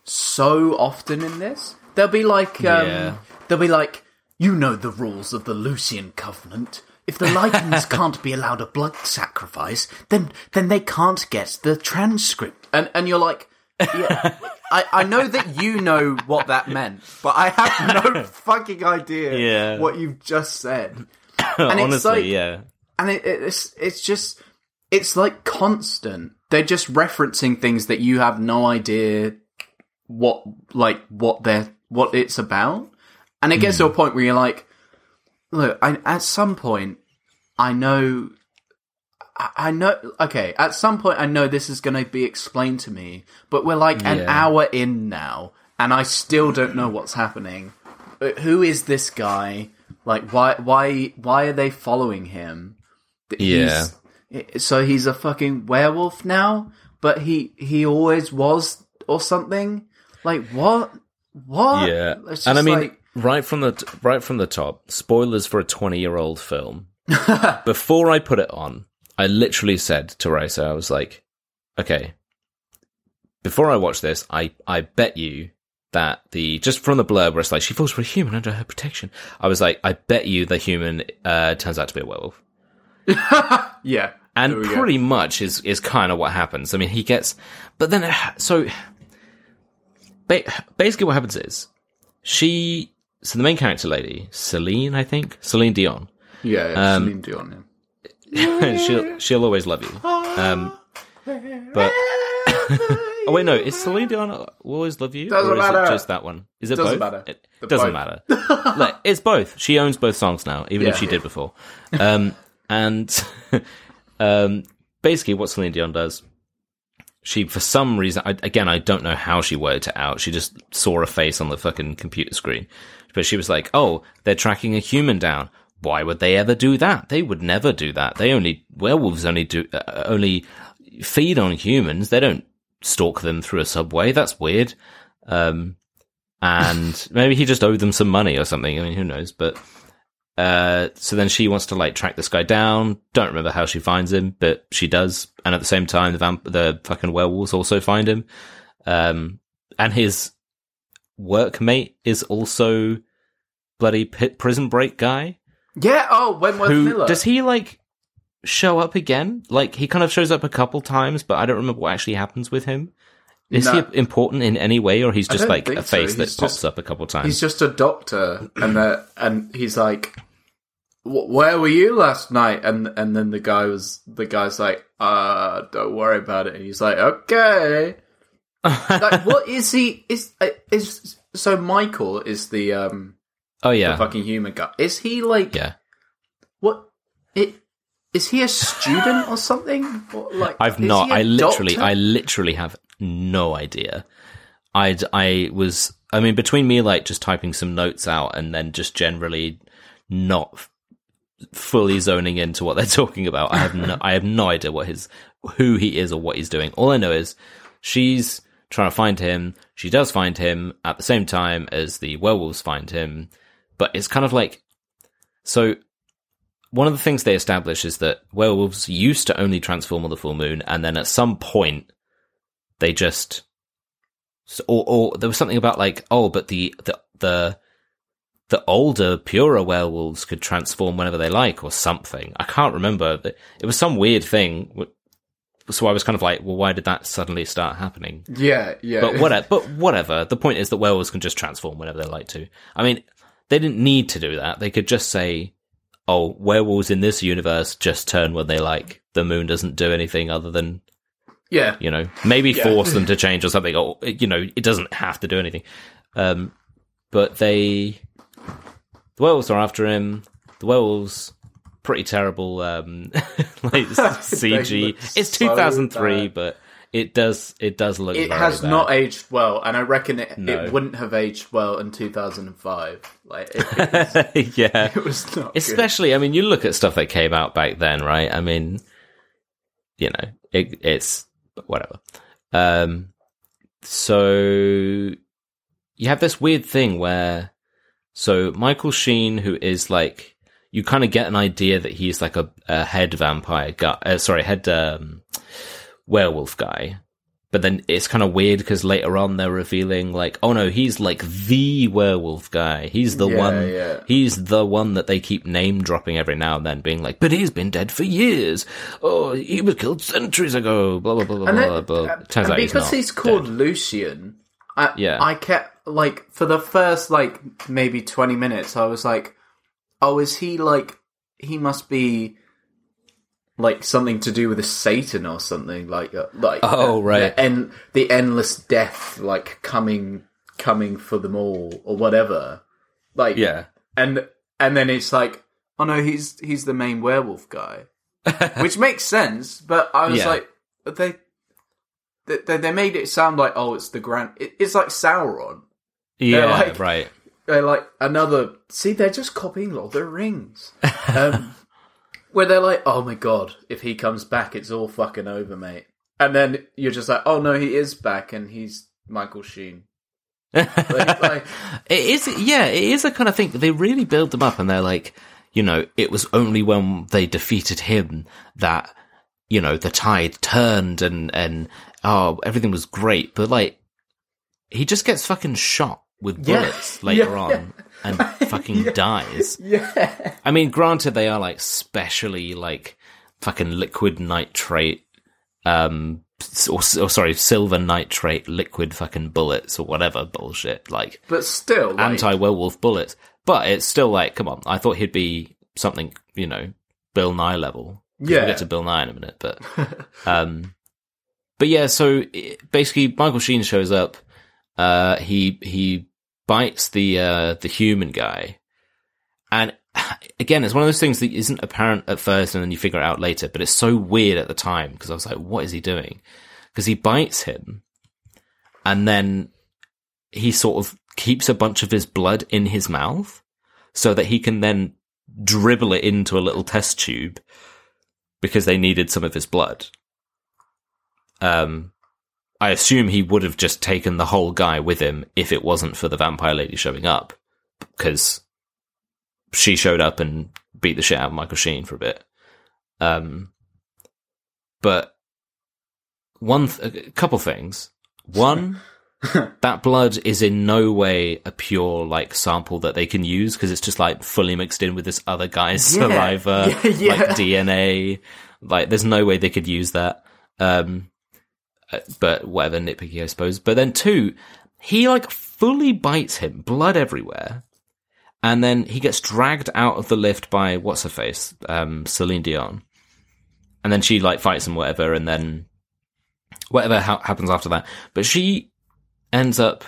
so often in this. There'll be like um Yeah. there'll be like you know the rules of the Lucian covenant. If the Lycans can't be allowed a blood sacrifice, then then they can't get the transcript. And and you're like yeah, I, I know that you know what that meant, but I have no fucking idea Yeah. what you've just said. And it's Honestly, like- yeah. and it, it's it's just it's like constant. They're just referencing things that you have no idea what like what they're what it's about, and it gets to a point where you're like, look, I, at some point, I know. I I know. Okay, at some point, I know this is going to be explained to me, but we're like an hour in now, and I still don't know what's happening. Uh, Who is this guy? Like, why, why, why are they following him? Yeah. he's- so he's a fucking werewolf now, but he he always was or something. Like what? What? Yeah, and I mean, like- right from the t- right from the top, spoilers for a twenty-year-old film. Before I put it on, I literally said to Raisa, I was like, "Okay, before I watch this, I I bet you that the just from the blurb where it's like she falls for a human under her protection. I was like, I bet you the human uh, turns out to be a werewolf." yeah, and we go. pretty much is is kind of what happens. I mean, he gets, but then so basically what happens is she, so the main character lady, Celine, I think Celine Dion, yeah, yeah Um, Celine Dion. Yeah. she'll she'll always love you. Um, but oh wait, no, is Celine Dion will always love you, Doesn't or is matter. it just that one? Is it Doesn't both? matter. It The doesn't both. matter. Look, it's both. She owns both songs now, even if Yeah. she did before. Um, and um, basically, what Celine Dion does, she for some reason, I, again, I don't know how she worked it out. She just saw a face on the fucking computer screen, but she was like, "Oh, they're tracking a human down." Why would they ever do that? They would never do that. They only werewolves only do uh, only feed on humans. They don't stalk them through a subway. That's weird. Um, and maybe he just owed them some money or something. I mean, who knows? But uh, so then she wants to like track this guy down. Don't remember how she finds him, but she does. And at the same time, the vamp- the fucking werewolves also find him. Um, and his workmate is also bloody pit prison break guy. Yeah. Oh, Wentworth Who Miller. does he like show up again? Like he kind of shows up a couple times, but I don't remember what actually happens with him. Is No. he important in any way, or he's just like a so. face that He's pops up a couple times? He's just a doctor, and that, and he's like, "Wh- "Where were you last night?" And and then the guy was the guy's like, "Uh, don't worry about it." And he's like, "Okay." like, what is he? Is uh, is so? Michael is the um oh yeah, the fucking human guy. Is he like yeah. what? It is he a student or something? What, like I've not. I literally, doctor? I literally have no idea. I I was. I mean, between me like just typing some notes out and then just generally not fully zoning into what they're talking about. I have no. I have no idea what his who he is or what he's doing. All I know is she's trying to find him. She does find him at the same time as the werewolves find him, but it's kind of like so one of the things they establish is that werewolves used to only transform on the full moon, and then at some point they just, or, or there was something about like, oh, but the the the the older, purer werewolves could transform whenever they like, or something. I can't remember. It was some weird thing. So I was kind of like, well, why did that suddenly start happening? yeah yeah. But whatever. But whatever. The point is that werewolves can just transform whenever they like to. I mean, they didn't need to do that. They could just say, "Oh, werewolves in this universe just turn when they like. The moon doesn't do anything other than yeah you know maybe Yeah. force them to change or something. Or you know, it doesn't have to do anything." Um, but they, the werewolves are after him. The werewolves. Pretty terrible, um, like CG. It's so 2003, bad. but it does. It does look. it has bad. not aged well, and I reckon it, No. it wouldn't have aged well in 2005. Like it, it, was, yeah, it was not. good. especially. I mean, you look at stuff that came out back then, right? I mean, you know, it, it's whatever. Um, so you have this weird thing where, so Michael Sheen, who is like, you kind of get an idea that he's like a, a head vampire guy, uh, sorry, head um, werewolf guy. But then it's kind of weird because later on they're revealing like, oh no, he's like the werewolf guy. He's the Yeah, one. yeah. He's the one that they keep name dropping every now and then, being like, but he's been dead for years. Oh, he was killed centuries ago. Blah blah blah blah blah. blah. uh, Turns and out he's because not he's called dead. Lucian, I, Yeah. I kept like for the first like maybe twenty minutes, I was like, "Oh, is he like he must be like something to do with a Satan or something like uh, like Oh, uh, right. the, en- the endless death like coming coming for them all or whatever." Like Yeah. and and then it's like, "Oh no, he's he's the main werewolf guy." which makes sense. But I was Yeah. like, they, they they made it sound like oh, it's the grand. It, it's like Sauron. Yeah. like- right. They're like another. See, they're just copying Lord of the Rings. Um, where they're like, oh my god, if he comes back, it's all fucking over, mate. And then you're just like, oh no, he is back, and he's Michael Sheen. Like, like, It is, yeah, it is a kind of thing. They really build them up, and they're like, you know, it was only when they defeated him that, you know, the tide turned, and and oh, everything was great. But like, he just gets fucking shot with Yeah. bullets later Yeah. on, and fucking dies. yeah, I mean, granted, they are like specially like fucking liquid nitrate, um, or, or sorry, silver nitrate liquid fucking bullets or whatever bullshit. Like, but still, like, anti werewolf bullets. But it's still like, come on, I thought he'd be something, you know, Bill Nighy level. Yeah. We'll get to Bill Nighy in a minute, but, um, but yeah, so it- basically Michael Sheen shows up, uh, he, he bites the, uh, the human guy. And again, it's one of those things that isn't apparent at first and then you figure it out later, but it's so weird at the time because I was like, what is he doing? Because he bites him and then he sort of keeps a bunch of his blood in his mouth so that he can then dribble it into a little test tube because they needed some of his blood. Um, I assume he would have just taken the whole guy with him if it wasn't for the vampire lady showing up because she showed up and beat the shit out of Michael Sheen for a bit. Um, but one, th- a couple things. One, that blood is in no way a pure like sample that they can use because it's just like fully mixed in with this other guy's Yeah. saliva, Yeah, yeah. like DNA. Like, there's no way they could use that. Um, but whatever, nitpicky, I suppose. But then two, he like fully bites him, blood everywhere, and then he gets dragged out of the lift by what's her face, um, Celine Dion, and then she like fights him, whatever, and then whatever ha- happens after that. But she ends up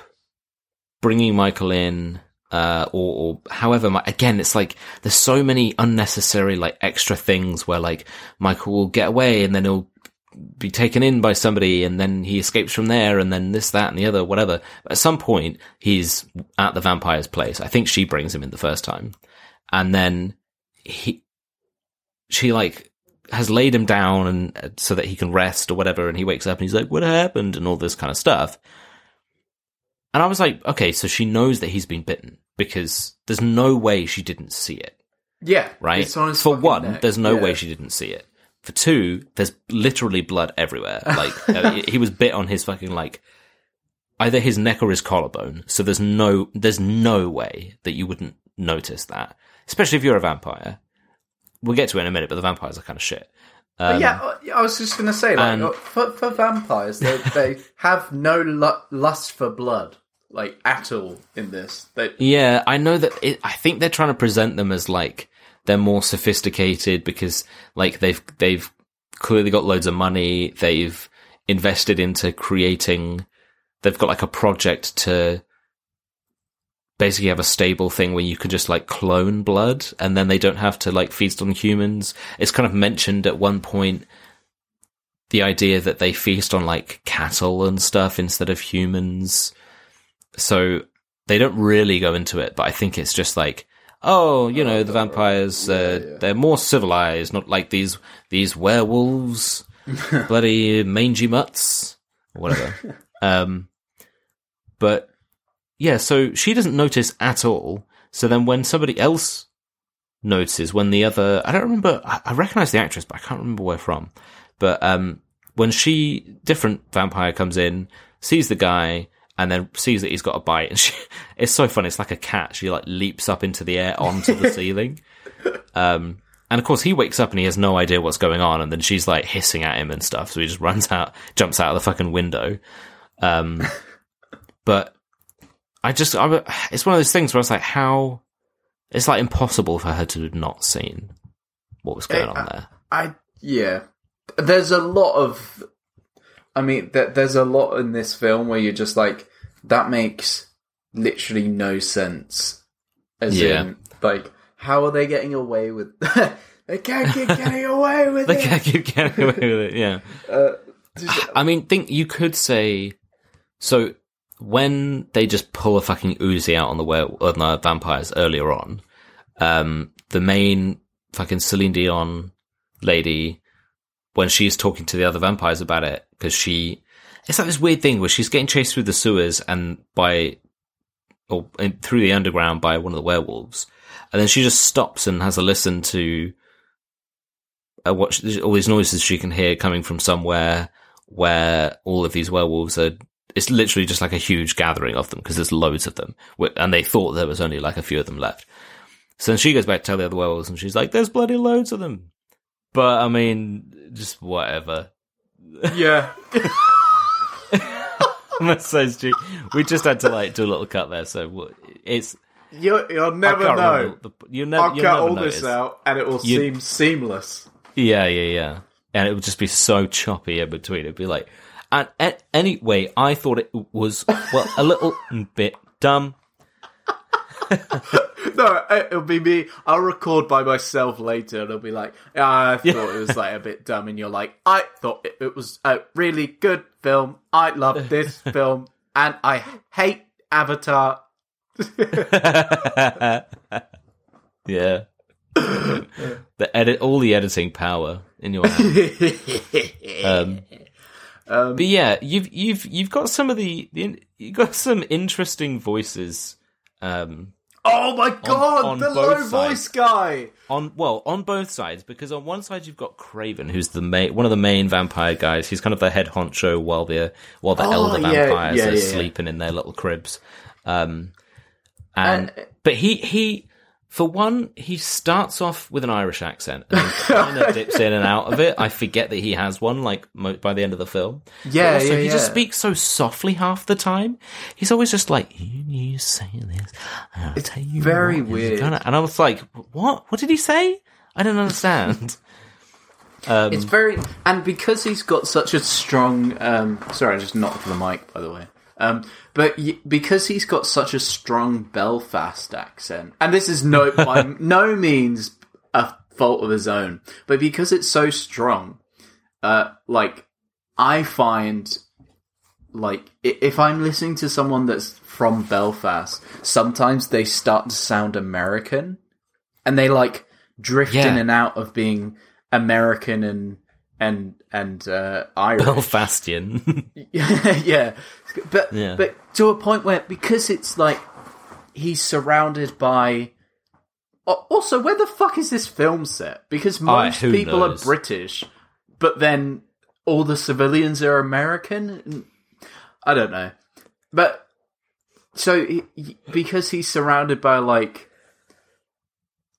bringing Michael in, uh, or, or however, Mi- again, it's like there's so many unnecessary like extra things where like Michael will get away and then he'll be taken in by somebody and then he escapes from there and then this, that and the other, whatever. At some point, he's at the vampire's place. I think she brings him in the first time. And then he, she like has laid him down and uh, so that he can rest or whatever. And he wakes up and he's like, what happened? And all this kind of stuff. And I was like, okay, so she knows that he's been bitten because there's no way she didn't see it yeah, right? It's on his For one, neck. there's no Yeah. way she didn't see it. For two, there's literally blood everywhere. Like uh, he was bit on his fucking like either his neck or his collarbone. So there's no there's no way that you wouldn't notice that, especially if you're a vampire. We'll get to it in a minute, but the vampires are kind of shit. Um, yeah, I was just gonna say, like, and- uh, for, for vampires, they, they have no lu- lust for blood, like at all in this. They, Yeah, I know that. It, I think they're trying to present them as like they're more sophisticated because like they've they've clearly got loads of money. They've invested into creating. They've got like a project to basically have a stable thing where you could just like clone blood and then they don't have to like feast on humans. It's kind of mentioned at one point. the idea that they feast on like cattle and stuff instead of humans. So they don't really go into it, but I think it's just like, oh, you know, the vampires, uh, they're more civilized, not like these, these werewolves, bloody mangy mutts, or whatever. um, but yeah, so she doesn't notice at all. So then when somebody else notices, when the other, I don't remember, I, I recognize the actress, but I can't remember where from. But, um, when she, different vampire comes in, sees the guy, and then sees that he's got a bite, and she, it's so funny. It's like a cat. She like leaps up into the air onto the ceiling. Um, and of course he wakes up and he has no idea what's going on, and then she's like hissing at him and stuff. So he just runs out, jumps out of the fucking window. Um, but I just, I, it's one of those things where it's like, how, it's like impossible for her to have not seen what was going Eh, on there. I yeah. There's a lot of. I mean, th- there's a lot in this film where you're just like, that makes literally no sense. As Yeah. in, like, how are they getting away with? they can't keep getting away with They it. They can't keep getting away with it, yeah. Uh, just- I mean, think you could say so when they just pull a fucking Uzi out on the were on the vampires earlier on. Um, the main fucking Celine Dion lady, when she's talking to the other vampires about it, because she, it's like this weird thing where she's getting chased through the sewers and by, or in, through the underground by one of the werewolves, and then she just stops and has a listen to uh, what she, all these noises she can hear coming from somewhere where all of these werewolves are. It's literally just like a huge gathering of them because there's loads of them, and they thought there was only like a few of them left. So then she goes back to tell the other werewolves, and she's like, "There's bloody loads of them." But I mean, just whatever. yeah. That's so stupid. We just had to like do a little cut there, so it's. You, you'll never know. the- you never. I'll you'll cut all notice. this out, and it will You- seem seamless. Yeah, yeah, yeah. And it would just be so choppy in between. It'd be like, and a- anyway, I thought it was well a little bit dumb. No, it- it'll be me. I'll record by myself later, and it'll be like, "Ah, I thought it was like a bit dumb, and you're like, I thought it, it was a really good film. I love this film, and I hate Avatar. yeah. the edit, all the editing power in your hand. Um, but yeah, you've you've you've got some of the, the you've got some interesting voices. Um, Oh my god, on the low sides. voice guy. on well on both sides because on one side you've got Kraven who's the main one of the main vampire guys he's kind of the head honcho while the while the Oh, elder vampires yeah, are yeah, yeah. sleeping in their little cribs um and And- but he he for one he starts off with an Irish accent and kind of dips in and out of it I forget that he has one like mo- by the end of the film Yeah, also, yeah, he just speaks so softly half the time. He's always just like, "You to say this." I'll It's tell you very weird. gonna-" And I was like, "What? What did he say? I don't understand." um, It's very, and because he's got such a strong. Um, sorry, I just knocked the mic, by the way. Um, but y- because he's got such a strong Belfast accent, and this is no by no means a fault of his own, but because it's so strong, uh, like I find, like if I'm listening to someone that's from Belfast, sometimes they start to sound American, and they like drift Yeah. in and out of being American and and and uh, Irish. Belfastian. yeah, but Yeah. but to a point where because it's like he's surrounded by. Also, where the fuck is this film set? Because most who people knows? are British, but then all the civilians are American. I don't know, but so he- because he's surrounded by like.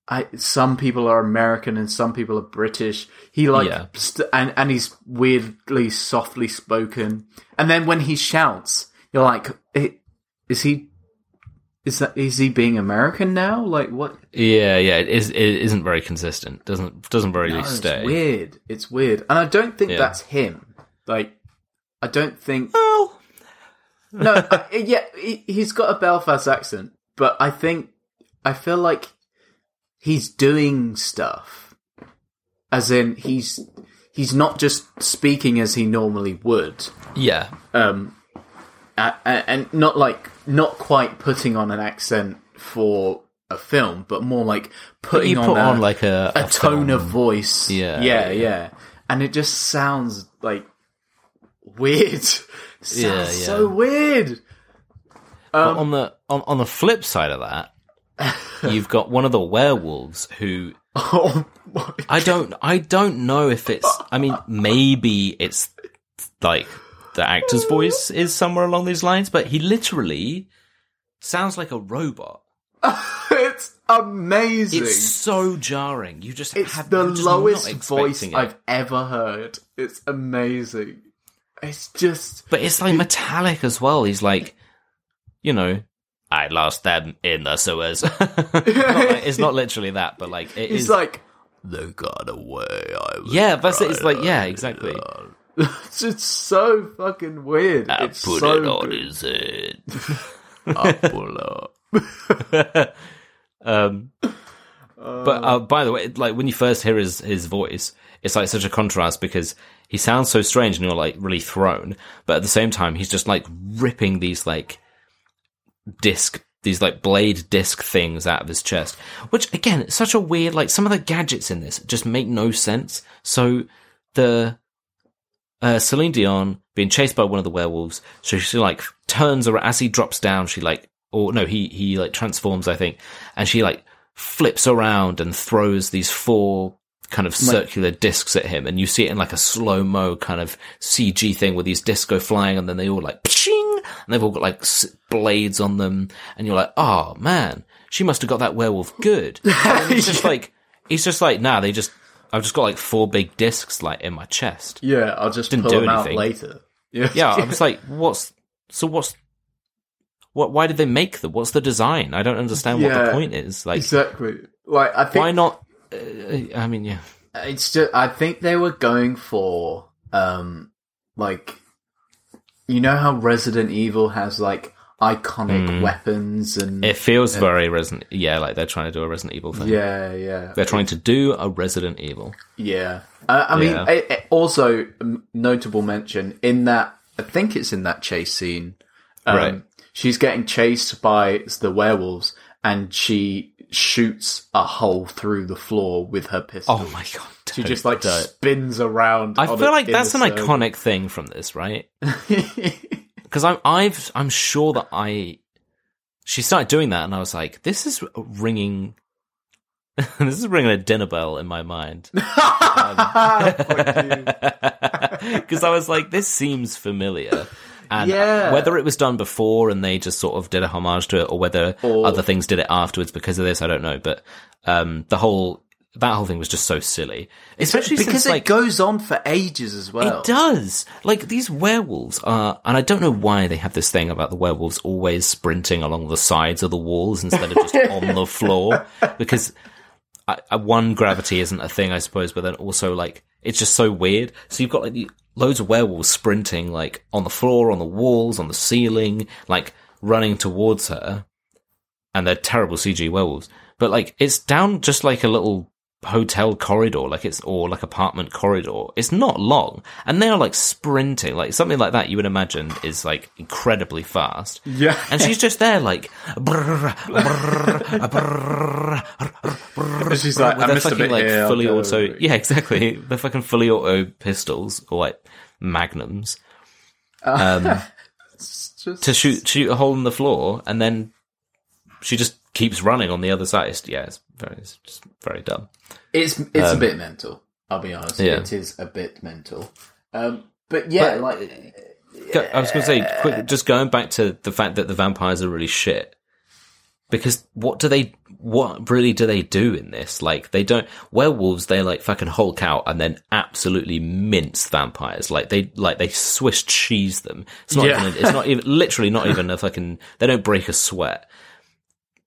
I, some people are American and some people are British. He like Yeah. st- and and he's weirdly softly spoken. And then when he shouts, you're like, eh, "Is he? Is that? Is he being American now? Like what? yeah, yeah. It is. It isn't very consistent. Doesn't doesn't very No, stay. It's weird. It's weird, and I don't think Yeah. that's him. Like, I don't think. Oh. No, I, yeah, he, he's got a Belfast accent, but I think I feel like he's doing stuff, as in he's he's not just speaking as he normally would, Yeah. um, a- a- and not like not quite putting on an accent for a film, but more like putting on put a, on like a, a tone film. of voice. Yeah, yeah, yeah. yeah, and it just sounds like weird. sounds Yeah, yeah. so weird. But on the on, on the flip side of that, you've got one of the werewolves who Oh my I don't I don't know if it's I mean maybe it's like the actor's voice is somewhere along these lines, but he literally sounds like a robot. it's amazing. It's so jarring. You just It's have, the just lowest voice it. I've ever heard. It's amazing. It's just But it's like metallic as well. He's like, you know, I lost them in the sewers. Not like- it's not literally that, but like it he's is- like They got away. I was yeah, that's it. It's like yeah, exactly. it's just so fucking weird. I it's put so it on good. his head. I pull up. Um, but uh, by the way, like when you first hear his his voice, it's like such a contrast because he sounds so strange and you're like really thrown, but at the same time he's just like ripping these like disc these like blade disc things out of his chest, which again, it's such a weird like some of the gadgets in this just make no sense. So the uh, Celine Dion being chased by one of the werewolves. So she like turns around as he drops down. She like, or no, he he like transforms, I think, and she like flips around and throws these four kind of circular discs at him, and you see it in like a slow mo kind of CG thing where these discs go flying, and then they all like pshing, and they've all got like s- blades on them, and you're like, oh man, she must have got that werewolf good. And it's just like he's just like, nah, they just. I've just got like four big discs like in my chest. Yeah, I'll just Didn't pull do them out anything. later. Yeah, Yeah, I was like, what's so what's what? Why did they make them? What's the design? I don't understand what the point is. Like, exactly. Like I think why not? Uh, I mean, yeah, it's just I think they were going for um like you know how Resident Evil has like iconic weapons and it feels very Resident. Yeah, like they're trying to do a Resident Evil thing. yeah, yeah. They're trying to do a Resident Evil. Yeah. Uh, I mean, Yeah. it, it- also notable mention in that. I think it's in that chase scene. Um, Right. She's getting chased by the werewolves, and she shoots a hole through the floor with her pistol. Oh my god! She just like don't. spins around. I feel like that's an circle. iconic thing from this, right? Because I'm, I've, I'm sure that I. She started doing that, and I was like, "This is ringing." this is ringing a dinner bell in my mind. Um, because I was like, this seems familiar. And Yeah. whether it was done before and they just sort of did a homage to it, or whether Or- other things did it afterwards because of this, I don't know. But um, the whole that whole thing was just so silly, especially because since it like goes on for ages as well. it does. Like these werewolves are, and I don't know why they have this thing about the werewolves always sprinting along the sides of the walls instead of just on the floor. Because I, I, one gravity isn't a thing, I suppose, but then also like it's just so weird. So you've got like the, loads of werewolves sprinting like on the floor, on the walls, on the ceiling, like running towards her, and they're terrible CG werewolves. But like it's down just like a little hotel corridor, like it's or like apartment corridor. It's not long, and they are like sprinting, like something like that. You would imagine is like incredibly fast. Yeah. and she's just there, like. She's like, I missed a bit like here, fully go auto. over. Yeah, exactly. The fucking fully auto pistols or like magnums uh, um, It's just to shoot shoot a hole in the floor, and then she just keeps running on the other side. It's, yeah, it's very, it's just very dumb. It's it's a bit mental. I'll be honest. Um, yeah. It is a bit mental. Um, but yeah, But- like I was going to say, quick, just going back to the fact that the vampires are really shit. Because what do they, what really do they do in this? Like, they don't, werewolves, they like fucking Hulk out and then absolutely mince vampires. Like, they, like, they Swiss cheese them. It's not Yeah. even, it's not even, literally not even a fucking, they don't break a sweat.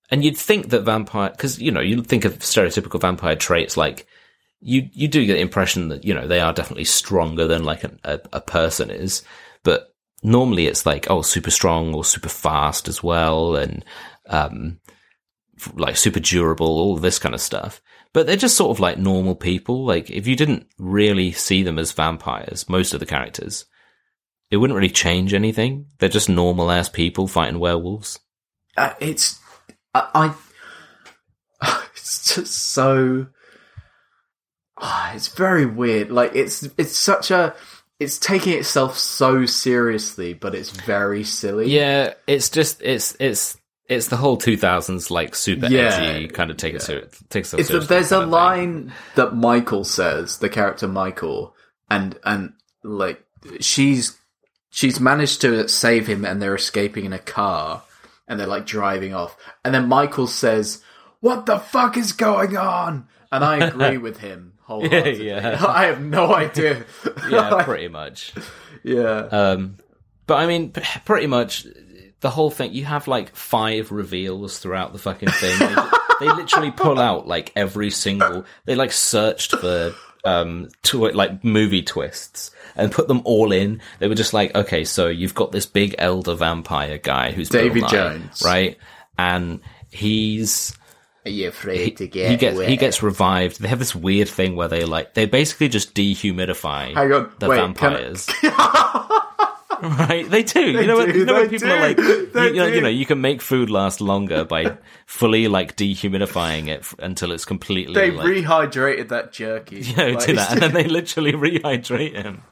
And you'd think that vampire, cause, you know, you think of stereotypical vampire traits like, you, you do get the impression that, you know, they are definitely stronger than like a, a, a person is, but normally it's like, oh, super strong or super fast as well. And, um, like super durable, all this kind of stuff. but they're just sort of like normal people. Like if you didn't really see them as vampires, most of the characters, it wouldn't really change anything. They're just normal ass people fighting werewolves. Uh, it's I, I it's just so it's very weird. Like it's it's such a it's taking itself so seriously, but it's very silly. Yeah, it's just it's it's it's the whole 2000s like super Yeah. edgy kind of take it ser- takes it seriously there's a line that Michael says, the character Michael, and and like she's she's managed to save him, and they're escaping in a car, and they're like driving off, and then Michael says, "What the fuck is going on?" And I agree with him wholeheartedly. Yeah. I have no idea. yeah, pretty much. yeah. Um, but I mean, p- pretty much the whole thing. You have like five reveals throughout the fucking thing. They, they literally pull out like every single. They like searched for um twi- like movie twists and put them all in. They were just like, okay, so you've got this big elder vampire guy who's Davy Nye, Jones. right? And he's Are you afraid to get he gets wet? he gets revived. They have this weird thing where they like they basically just dehumidify Hang on, the wait, I- vampires. right, they do. you know, when, do, you know when they people are like, you, you know, you know, you can make food last longer by fully like dehumidifying it f- until it's completely They like, rehydrated that jerky. you know, Like, do that, and then they literally rehydrate him.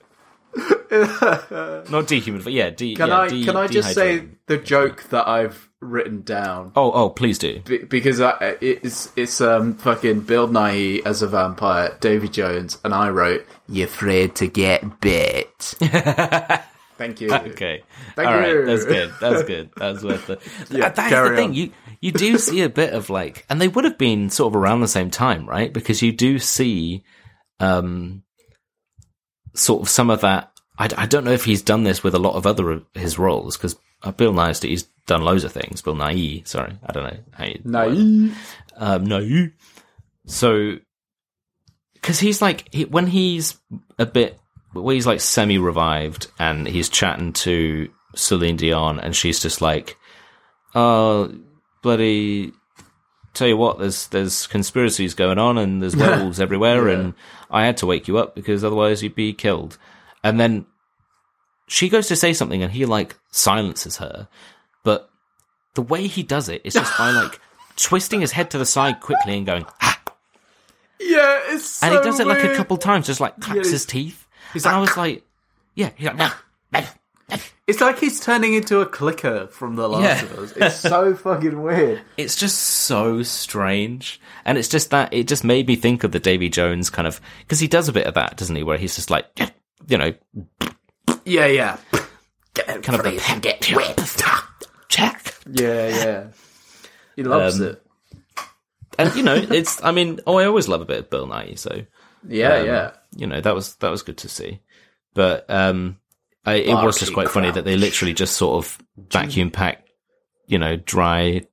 Not dehumidify, yeah. De- Can yeah, I de- can I just say dehydrate. the joke that I've written down? Oh, oh, please do. Be- because I, it's it's um fucking Bill Nighy as a vampire, Davy Jones, and I wrote "You're afraid to get bit." Thank you. Okay. Thank All right. you. That's good. That's good. That's worth it. Yeah, That's the carry thing. on. You you do see a bit of like, and they would have been sort of around the same time, right? Because you do see, um, sort of some of that. I, I don't know if he's done this with a lot of other of his roles because uh, Bill Nighy, he's done loads of things. Bill Nighy, sorry, I don't know how you Naive. um, no. So, because he's like he, when he's a bit, when he's like semi-revived and he's chatting to Celine Dion, and she's just like, "Oh, bloody." Tell you what, there's there's conspiracies going on and there's werewolves everywhere, and I had to wake you up because otherwise you'd be killed. And then she goes to say something, and he like silences her, but the way he does it is just by like twisting his head to the side quickly and going, "Ha!" Yeah, it's so and he does it like a couple times, just like clacks Yeah, his teeth. He's and I like, was like, yeah, he's like, It's like he's turning into a clicker from The Last Yeah. of Us. It's so fucking weird. it's just so strange, and it's just that it just made me think of the Davy Jones kind of because he does a bit of that, doesn't he? Where he's just like, you know, Yeah, yeah, kind of the to get wet. check. yeah, yeah. He loves Um, it. And you know, it's I mean, oh, I always love a bit of Bill Nighy, so Yeah, um, yeah. You know that was that was good to see. But um, I, it was just quite funny that they literally just sort of vacuum packed, you know, dry,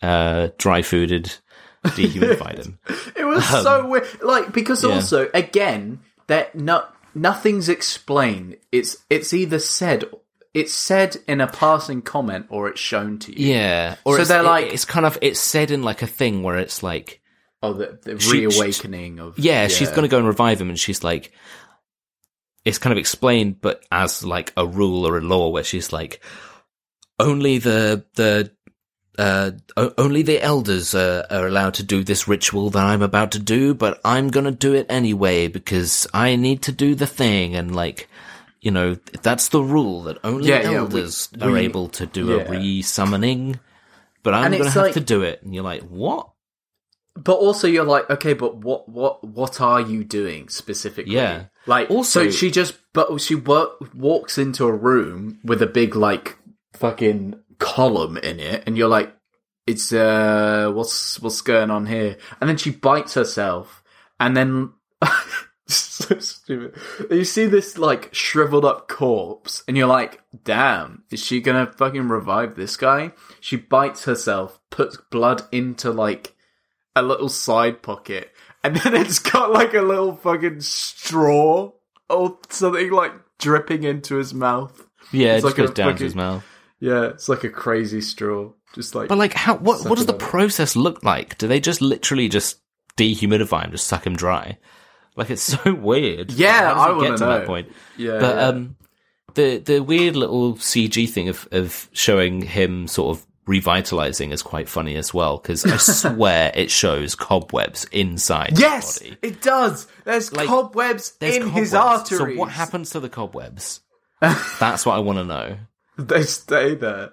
uh, dry fooded, dehumidified him. It was so weird, like because Um, yeah. also again that no nothing's explained. It's it's either said it's said in a passing comment or it's shown to you. Yeah, or So they're it- like- it's kind of it's said in like a thing where it's like, Oh, the, the She- reawakening of yeah, she's going to go and revive him, and she's like, it's kind of explained, but as like a rule or a law, where she's like, only the the uh, only the elders uh, are allowed to do this ritual that I'm about to do, but I'm gonna do it anyway because I need to do the thing, and like, you know, that's the rule that only Yeah, yeah, we- elders are we- able to do yeah. a re-summoning. But I'm And gonna have like- to do it, and you're like, what? But also, you're like, okay, but what, what, what are you doing specifically? Yeah. Like, Also- so she just, but she wo- walks into a room with a big like fucking column in it, and you're like, it's uh, what's what's going on here? And then she bites herself, and then. so stupid. You see this like shriveled up corpse, and you're like, "Damn, is she gonna fucking revive this guy?" She bites herself, puts blood into like a little side pocket, and then it's got like a little fucking straw or something like dripping into his mouth. Yeah, it It's just like goes a down to his mouth. Yeah, it's like a crazy straw, just like. But like, how? What? What does the like process look like? Do they just literally just dehumidify him, just suck him dry. Like it's so weird. Yeah, does I wanna get to know. that point. Yeah, but yeah. um, the the weird little CG thing of of showing him sort of revitalizing is quite funny as well because I swear it shows cobwebs inside Yes, his body. it does. There's Like, cobwebs There's in cobwebs. his arteries. So what happens to the cobwebs? That's what I want to know. They stay there.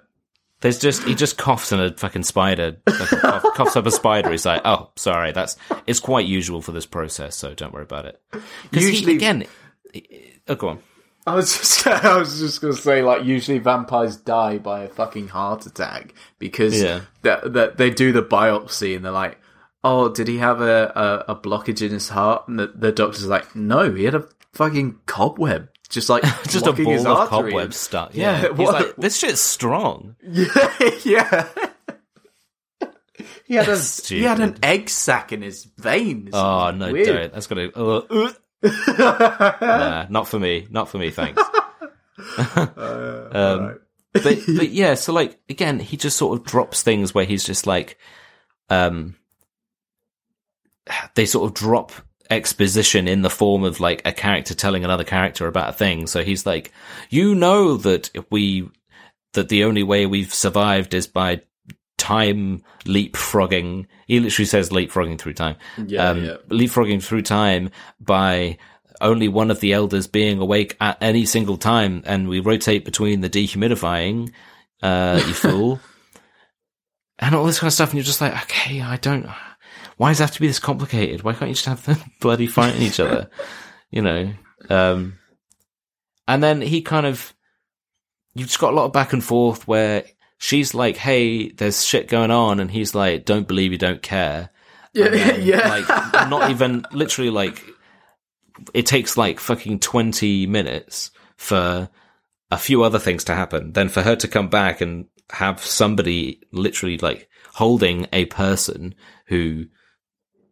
There's just he just coughs and a fucking spider like a cough, coughs up a spider. He's like, oh, sorry, that's it's quite usual for this process, so don't worry about it. Because Usually- again, oh, go on. I was just, I was just gonna say, like, usually vampires die by a fucking heart attack because Yeah. that that they do the biopsy and they're like, "Oh, did he have a, a, a blockage in his heart?" And the, the doctor's like, "No, he had a fucking cobweb, just like Just a ball of artery." cobwebs stuck. Yeah, Yeah, he's what- like, this shit's strong. Yeah, yeah. he had a he had an egg sack in his veins. Oh no, Weird. don't. That's gonna. Uh, uh. nah, not for me. Not for me. Thanks. um, Alright. but but yeah, so like again, he just sort of drops things where he's just like, um, they sort of drop exposition in the form of like a character telling another character about a thing. So he's like, you know that if we that the only way we've survived is by time leapfrogging. He literally says leapfrogging through time. Yeah, um, yeah. leapfrogging through time by only one of the elders being awake at any single time, and we rotate between the dehumidifying, uh, you fool, and all this kind of stuff. And you're just like, okay, I don't. Why does it have to be this complicated? Why can't you just have them bloody fighting each other? You know. Um, and then he kind of, you've just got a lot of back and forth where she's like, "Hey, there's shit going on," and he's like, "Don't believe you, don't care." Yeah, then, yeah. Like, not even literally like it takes like fucking 20 minutes for a few other things to happen. Then for her to come back and have somebody literally like holding a person who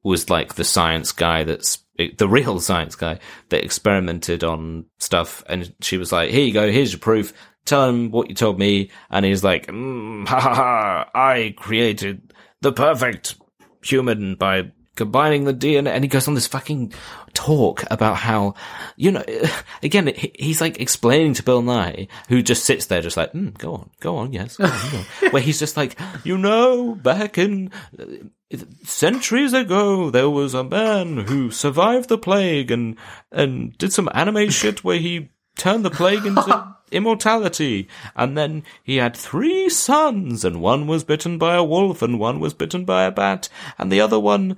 was like the science guy that's the real science guy that experimented on stuff. And she was like, here you go. Here's your proof. Tell him what you told me. And he's like, mm, ha ha ha. I created the perfect human by combining the DNA. And he goes on this fucking talk about how, you know, again, he's like explaining to Bill Nighy, who just sits there just like, mm, go on, go on, yes, go on, go on. Where he's just like, you know, back in uh, centuries ago, there was a man who survived the plague and, and did some anime shit where he turned the plague into immortality. And then he had three sons, and one was bitten by a wolf, and one was bitten by a bat, and the other one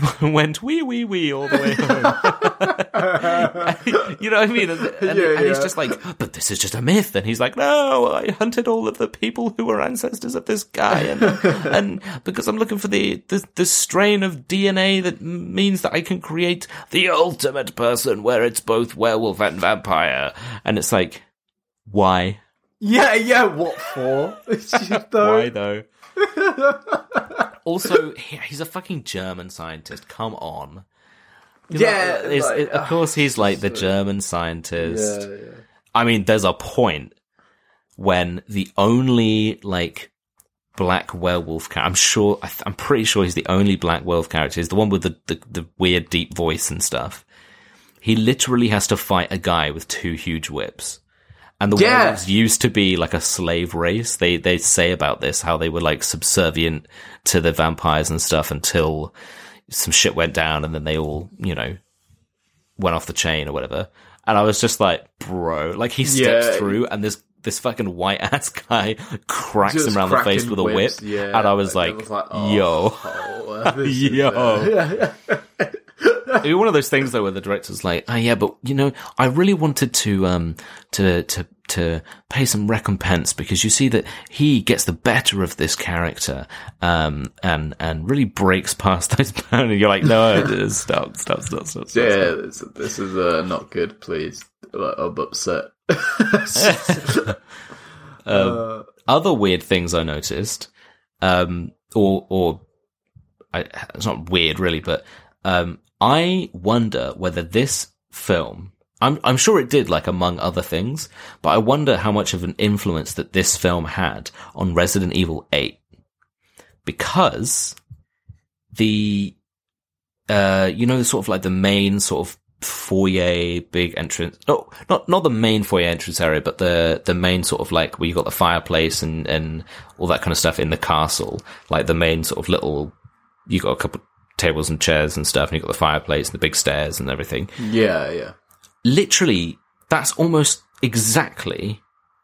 went wee wee wee all the way home. you know what I mean? And, and, Yeah, and he's yeah. just like, but this is just a myth. And he's like, no, I hunted all of the people who were ancestors of this guy, and and because I'm looking for the the, the strain of DNA that means that I can create the ultimate person where it's both werewolf and vampire. And it's like, why? yeah, yeah. What for? Why though? also, he, he's a fucking German scientist. Come on. You Yeah, like, it- of course he's like the German scientist. Yeah, yeah. I mean, there's a point when the only like black werewolf character, I'm sure, I th- I'm pretty sure he's the only black werewolf character, is the one with the, the, the weird deep voice and stuff. He literally has to fight a guy with two huge whips. And the Yeah. used to be like a slave race. They they say about this how they were like subservient to the vampires and stuff until some shit went down, and then they all you know went off the chain or whatever. And I was just like, bro, like he steps Yeah. through, and this this fucking white ass guy cracks Just him around the face with a whips, whip, yeah. and I was Like, I was like, oh, yo. oh, is, uh, Yo. It'd be one of those things though where the director's like, oh yeah, but you know, I really wanted to, um, to, to, to pay some recompense because you see that he gets the better of this character, um, and, and really breaks past those boundaries. And you're like, no, stop, stop, stop, stop, stop. yeah, this, this is uh, not good. Please, I'm upset. Uh, other weird things I noticed, um, or or I, it's not weird really, but um, I wonder whether this film. I'm I'm sure it did, like among other things, but I wonder how much of an influence that this film had on Resident Evil Eight, because the uh, you know, the sort of like the main sort of foyer, big entrance. No, not not the main foyer entrance area, but the the main sort of like where you got the fireplace and and all that kind of stuff in the castle. Like the main sort of little, you got a couple tables and chairs and stuff, and you've got the fireplace and the big stairs and everything. Yeah, yeah. Literally, that's almost exactly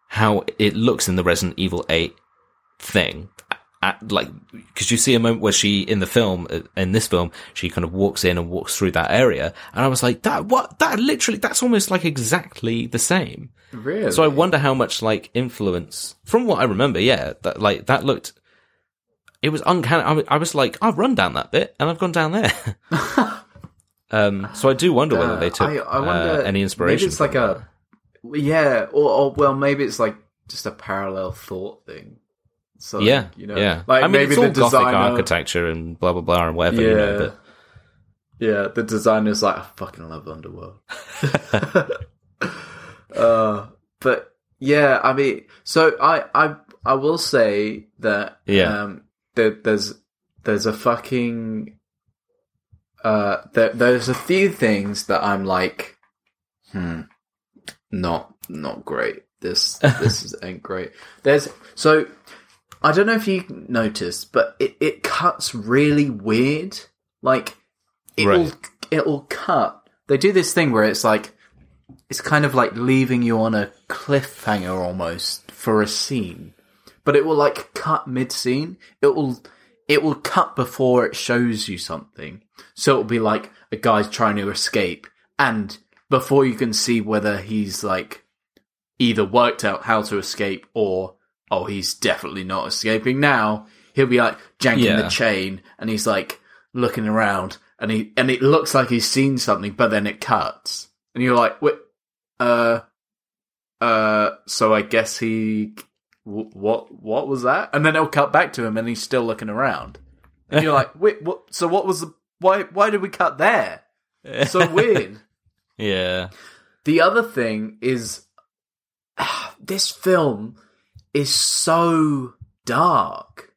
how it looks in the Resident Evil Eight thing. At, like, because you see a moment where she in the film, uh, in this film, she kind of walks in and walks through that area, and I was like, that what? That literally, that's almost like exactly the same. Really? So I wonder how much like influence from what I remember. Yeah, that like that looked. It was uncanny. I, wa- I was like, I've run down that bit, and I've gone down there. um, so I do wonder whether they took I, I wonder uh, any inspiration. Maybe it's like from a yeah, or, or well, maybe it's like just a parallel thought thing. So that. yeah, you know, yeah. like I mean, maybe it's all the gothic designer, architecture and blah blah blah and whatever. yeah, You know, but yeah, the designer's like, I fucking love Underworld. uh, but yeah, I mean, so I I I will say that Yeah. um, there, there's there's a fucking uh, there, there's a few things that I'm like, hmm, not not great. This this is, ain't great. There's so I don't know if you noticed, but it, it cuts really weird. Like it'll Right. it'll cut. They do this thing where it's like it's kind of like leaving you on a cliffhanger almost for a scene, but it will like cut mid scene. It will it will cut before it shows you something. So it'll be like a guy's trying to escape, and before you can see whether he's like either worked out how to escape or oh he's definitely not escaping now, he'll be like janking Yeah. the chain, and he's like looking around, and he and it looks like he's seen something, but then it cuts, and you're like, wait, uh, uh, so I guess he. Wh- What what was that? And then it'll cut back to him, and he's still looking around. And you're like, wait, what? So what was the? Why why did we cut there? So weird. yeah, The other thing is, this film is so dark,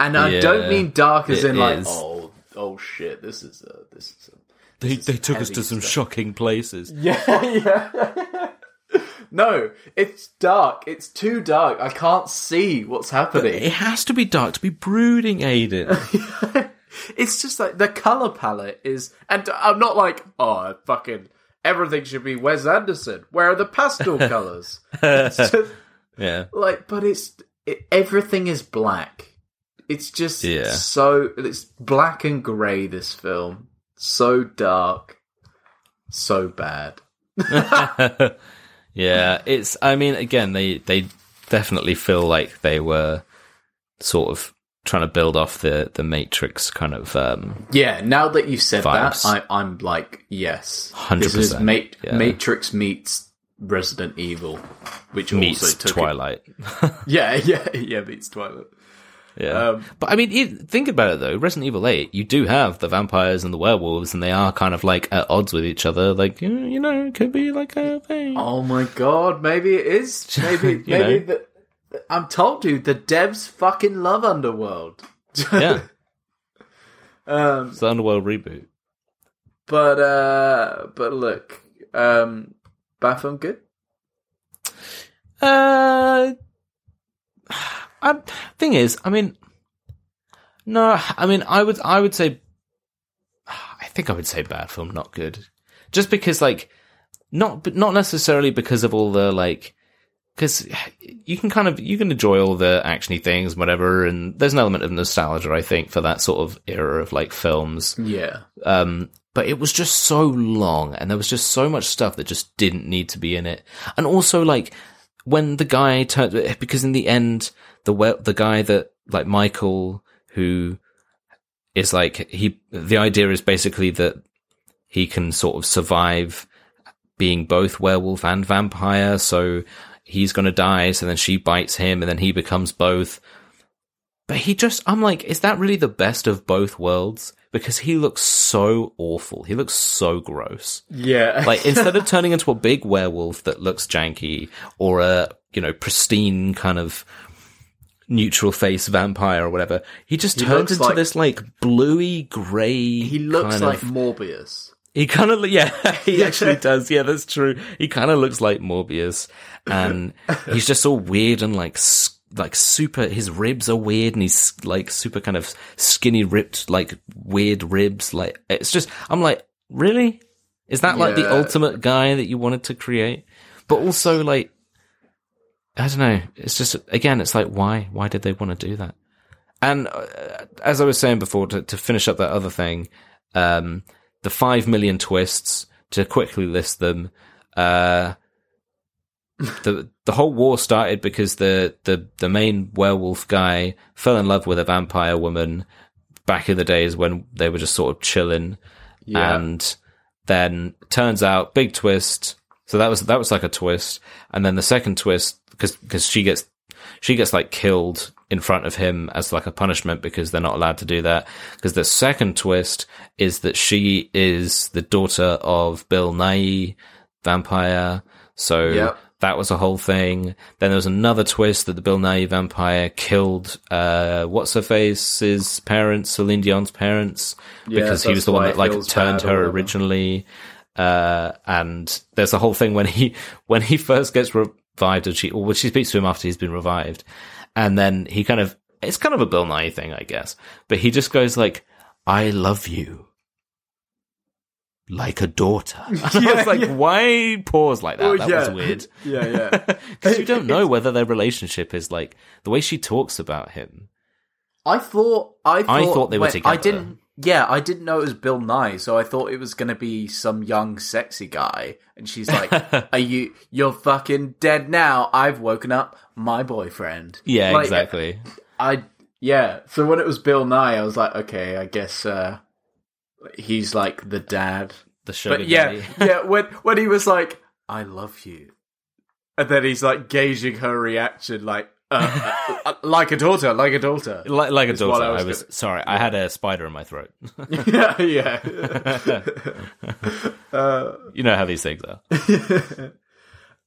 and I Yeah, don't mean dark as it in like, is. oh, oh shit, this is a, this is a, they This they is took us heavy to some stuff. shocking places. yeah, yeah. no, it's dark. It's too dark. I can't see what's happening. It has to be dark to be brooding, Aiden. it's just like the color palette is, and I'm not like, oh, fucking everything should be Wes Anderson. Where are the pastel colors? Just yeah, like, but it's it, everything is black. It's just Yeah. so it's black and grey. This film so dark, so bad. Yeah. It's. I mean, again, they they definitely feel like they were sort of trying to build off the the Matrix kind of. um Yeah, now that you said Vibes. that, I, I'm like, yes, 100%, Ma- yeah. Matrix meets Resident Evil, which meets also took it- Twilight. Yeah, yeah, yeah, meets Twilight. Yeah, Um, but I mean, think about it though. Resident Evil Eight, you do have the vampires and the werewolves, and they are kind of like at odds with each other. Like you you know, it could be like a thing. Oh my god, maybe it is. Maybe, maybe the, I'm told you, the devs fucking love Underworld. Yeah, um, it's the Underworld reboot. but uh, but look, um, Bathroom good. Uh, I, thing is, I mean, no, I mean, I would, I would say, I think I would say bad film, not good, just because, like, not, not necessarily because of all the like, because you can kind of you can enjoy all the actiony things, whatever, and there's an element of nostalgia, I think, for that sort of era of like films. Yeah, Um, but it was just so long and there was just so much stuff that just didn't need to be in it. And also like when the guy turned, because in the end, the, we- the guy that like Michael, who is like, he, the idea is basically that he can sort of survive being both werewolf and vampire. So he's going to die. So then she bites him and then he becomes both. But he just, I'm like, is that really the best of both worlds? Because he looks so awful. He looks so gross. yeah. Like, instead of turning into a big werewolf that looks janky or a, you know, pristine kind of, neutral face vampire or whatever. He just He turns into like- this like bluey grey. He looks like of, Morbius. he kind of yeah he actually does yeah that's true. He kind of looks like Morbius, and he's just all weird and like. Like super, his ribs are weird, and he's like super kind of skinny, ripped, like weird ribs. Like it's just, I'm like, really? Is that like the ultimate guy that you wanted to create? But also, like, I don't know. It's just again, it's like why? Why did they want to do that? And uh, as I was saying before, to, to finish up that other thing, um, the five million twists to quickly list them. Uh, the the whole war started because the the the main werewolf guy fell in love with a vampire woman back in the days when they were just sort of chilling, Yeah. and then turns out big twist. So that was that was like a twist, and then the second twist because because she gets she gets like killed in front of him as like a punishment because they're not allowed to do that. Because the second twist is that she is the daughter of Bill Nighy, vampire. So Yep. That was a whole thing. Then there was another twist that the Bill Nighy vampire killed uh what's her face's parents, Celine Dion's parents, Yeah, because he was the one that like turned her originally. Uh, and there's a whole thing when he when he first gets revived, and she or when she speaks to him after he's been revived, and then he kind of it's kind of a Bill Nighy thing, I guess, but he just goes like, "I love you." Like a daughter. And I was like, yeah. why pause like that? Oh, that yeah. was weird. Yeah, yeah. Because you don't know whether their relationship is like the way she talks about him. I thought I thought, I thought they were when- together. I didn't. Yeah, I didn't know it was Bill Nighy, so I thought it was going to be some young, sexy guy. And she's like, "Are you? You're fucking dead now. I've woken up my boyfriend." Yeah, Like, exactly. I yeah. So when it was Bill Nighy, I was like, okay, I guess uh, he's like the dad. The sugar But yeah, daddy. yeah. When when he was like, "I love you," and then he's like gauging her reaction, like, uh, uh, uh, like a daughter, like a daughter. Like, like a daughter. I I was was, gonna- sorry. I had a spider in my throat. yeah, yeah. uh, you know how these things are.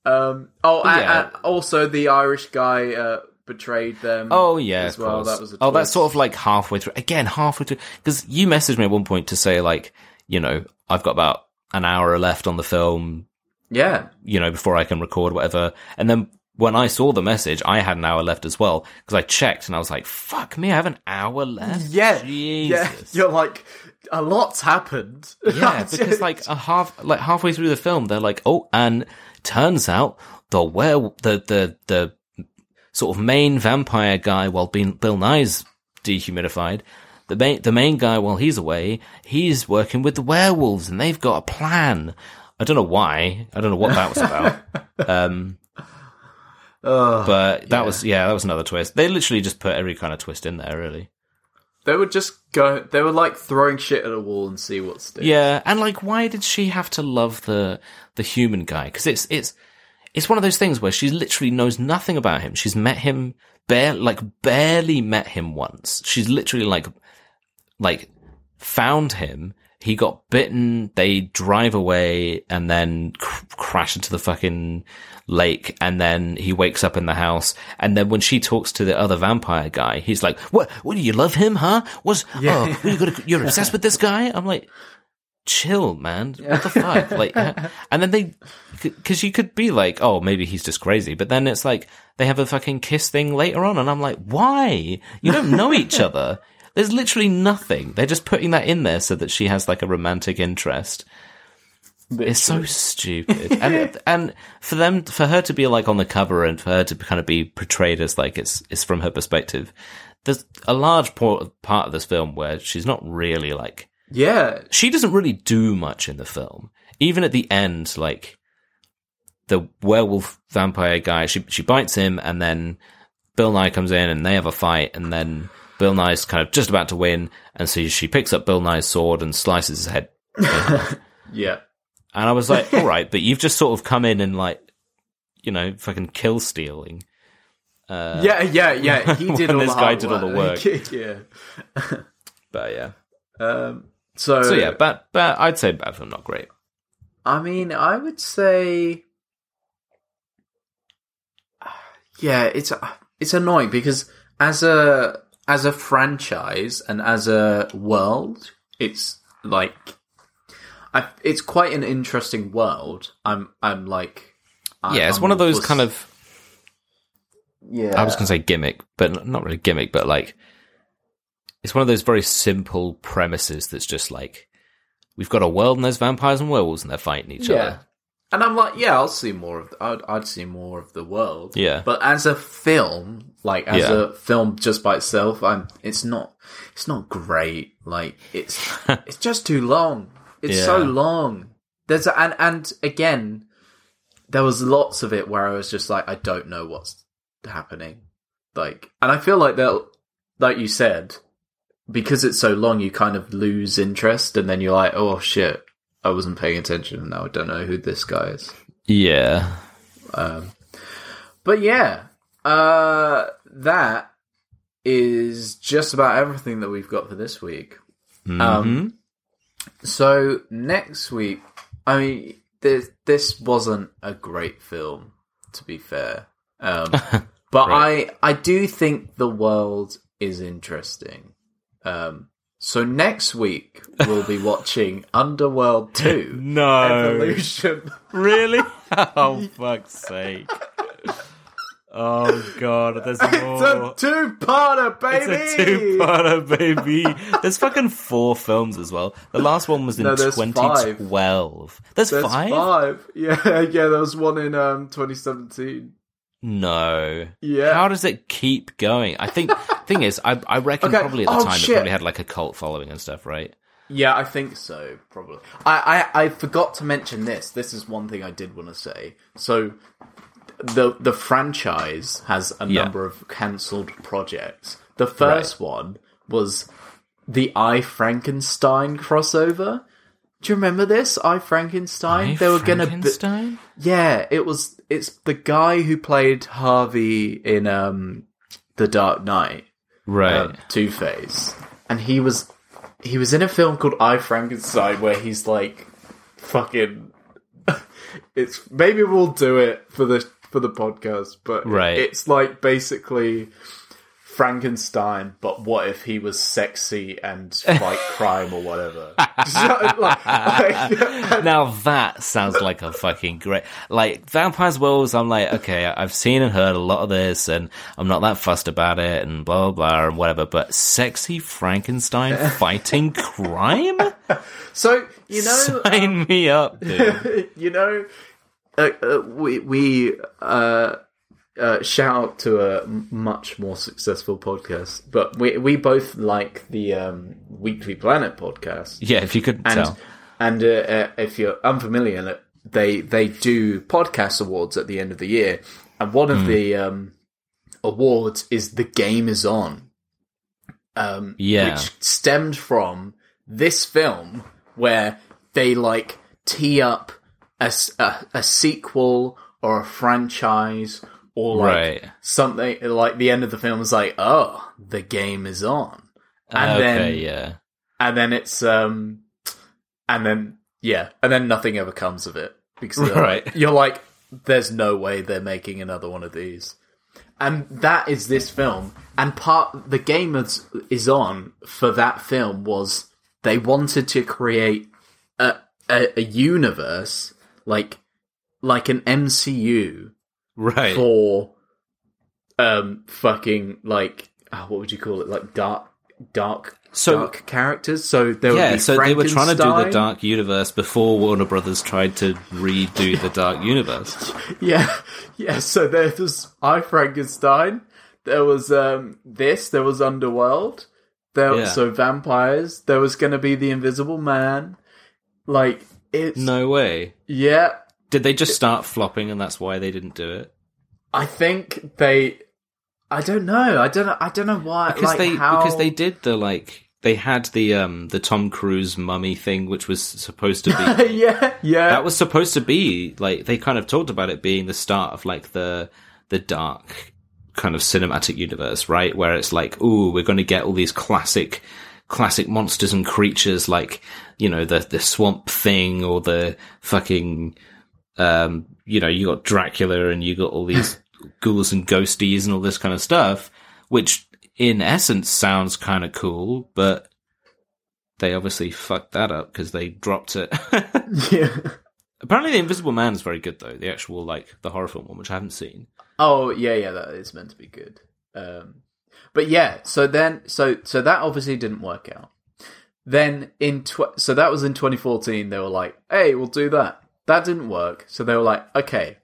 um. Oh, and, Yeah. and also the Irish guy uh, betrayed them. Oh yeah, as of well. course. That was a oh, that's sort of like halfway through. Again, halfway through because you messaged me at one point to say like, you know, I've got about an hour left on the film. yeah. You know, before I can record whatever. And then when I saw the message, I had an hour left as well because I checked and I was like, "Fuck me, I have an hour left." Yeah, Jesus. yeah. You're like, a lot's happened. Yeah, because like a half, like halfway through the film, they're like, oh, and turns out the where the the the sort of main vampire guy, while being Bill Nighy's dehumidified, the main the main guy while he's away, he's working with the werewolves, and they've got a plan. I don't know why. I don't know what that was about. um, but that was yeah, that was another twist. They literally just put every kind of twist in there, really. They would just go. They were like throwing shit at a wall and see what sticks. Yeah, and like, why did she have to love the the human guy? Because it's it's it's one of those things where she literally knows nothing about him. She's met him bare like barely met him once. She's literally like like found him. He got bitten. They drive away and then cr- crash into the fucking lake. And then he wakes up in the house. And then when she talks to the other vampire guy, he's like, "What? What do you love him? Huh? Was oh, you you're obsessed with this guy?" I'm like, chill, man. What the fuck? Like, and then they, because you could be like, oh, maybe he's just crazy, but then it's like they have a fucking kiss thing later on, and I'm like, why? You don't know each other. There's literally nothing. They're just putting that in there so that she has like a romantic interest. It's so stupid, and and for them, for her to be like on the cover, and for her to kind of be portrayed as like it's it's from her perspective. There's a large part part of this film where she's not really like Yeah. she doesn't really do much in the film. Even at the end, like the werewolf vampire guy, she she bites him, and then Bill Nighy comes in, and they have a fight, and then Bill Nighy's kind of just about to win, and so she picks up Bill Nighy's sword and slices his head. Yeah. And I was like, all right, but you've just sort of come in and like, you know, fucking kill stealing. Uh, yeah, yeah, yeah. He did all this the guy hard did all the work. yeah. But yeah. Um, so, So yeah, but but I'd say bad film, not great. I mean, I would say, yeah, it's it's annoying because as a as a franchise and as a world, it's like I, it's quite an interesting world. I'm I'm like I- yeah, it's I'm one of those was- kind of yeah. I was going to say gimmick, but not really gimmick, but like it's one of those very simple premises that's just like we've got a world and there's vampires and werewolves and they're fighting each yeah. other. And I'm like, yeah, I'll see more of. I'd, I'd see more of the world. Yeah. But as a film, like as Yeah. a film just by itself, I'm. It's not. It's not great. Like it's. it's just too long. It's so long. There's a, and and again, there was lots of it where I was just like, I don't know what's happening. Like, and I feel like that, like you said, because it's so long, you kind of lose interest, and then you're like, oh shit, I wasn't paying attention, and now I don't know who this guy is. Yeah. Um, but yeah, uh, that is just about everything that we've got for this week. Mhm. Um, so next week, I mean, this this wasn't a great film, to be fair. Um, but Right. I I do think the world is interesting. Um, so next week we'll be watching Underworld Two: no. Evolution. Really? Oh fuck's sake. Oh god, there's more. It's a two-parter, baby. It's a two-parter, baby. There's fucking four films as well. The last one was in No, there's 2012. There's, There's five? five. Yeah, yeah. There was one in um 2017. No. Yeah. How does it keep going? I think thing is, I I reckon Okay. probably at the Oh, time shit. it probably had like a cult following and stuff, right? Yeah, I think so. Probably. I, I I forgot to mention this. This is one thing I did want to say. So, the the franchise has a Yeah. number of cancelled projects. The first one was the I Frankenstein crossover. Do you remember this? I Frankenstein. I they were gonna. Be- Frankenstein? yeah, it was. It's the guy who played Harvey in um the Dark Knight. right. um, Two Face, and he was he was in a film called I Frankenstein where he's like fucking. it's maybe we'll do it for the for the podcast, but Right. it's like basically Frankenstein, but what if he was sexy and fight crime or whatever? Like- like- now that sounds like a fucking great like vampires werewolves i'm like okay i've seen and heard a lot of this and i'm not that fussed about it and blah blah blah and whatever but sexy frankenstein fighting crime so you know, sign me up dude you know, uh, uh, we we uh, uh, shout out to a much more successful podcast, but we we both like the um, Weekly Planet podcast, yeah if you couldn't and tell and uh, uh, if you're unfamiliar, they they do podcast awards at the end of the year, and one of Hmm. the um, awards is the game is on, um, Yeah. which stemmed from this film where they like tee up a a sequel or a franchise or like Right. something like the end of the film is like oh the game is on and okay then yeah and then it's um and then yeah and then nothing ever comes of it because you're Right. like, you're like there's no way they're making another one of these and that is this film and part the game is, is on for that film was they wanted to create a, a, a universe like like an MCU right. for um fucking like oh, what would you call it? Like dark dark So- dark characters? So there would yeah so they were trying to do the dark universe before warner brothers tried to redo the dark universe. Yeah yeah so there was i frankenstein there was um this there was underworld there Yeah. so vampires there was gonna be the invisible man. Like it's no way. Yeah did they just start flopping and that's why they didn't do it? I think they i don't know. I don't know i don't know why because like they how... because they did the like they had the um the Tom Cruise mummy thing which was supposed to be yeah yeah. that was supposed to be like they kind of talked about it being the start of like the the dark kind of cinematic universe right? Where it's like ooh we're going to get all these classic classic monsters and creatures like you know the the swamp thing or the fucking um you know you got Dracula and you got all these ghouls and ghosties and all this kind of stuff which in essence sounds kind of cool, but they obviously fucked that up because they dropped it. yeah. Apparently, The Invisible Man is very good though. The actual like the horror film one, which I haven't seen. Oh yeah, yeah, that is meant to be good. Um, but yeah, so then, so so that obviously didn't work out. Then in tw- so that was in 2014. They were like, "Hey, we'll do that." That didn't work. So they were like, "Okay,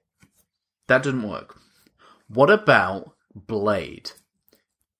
that didn't work. What about Blade?"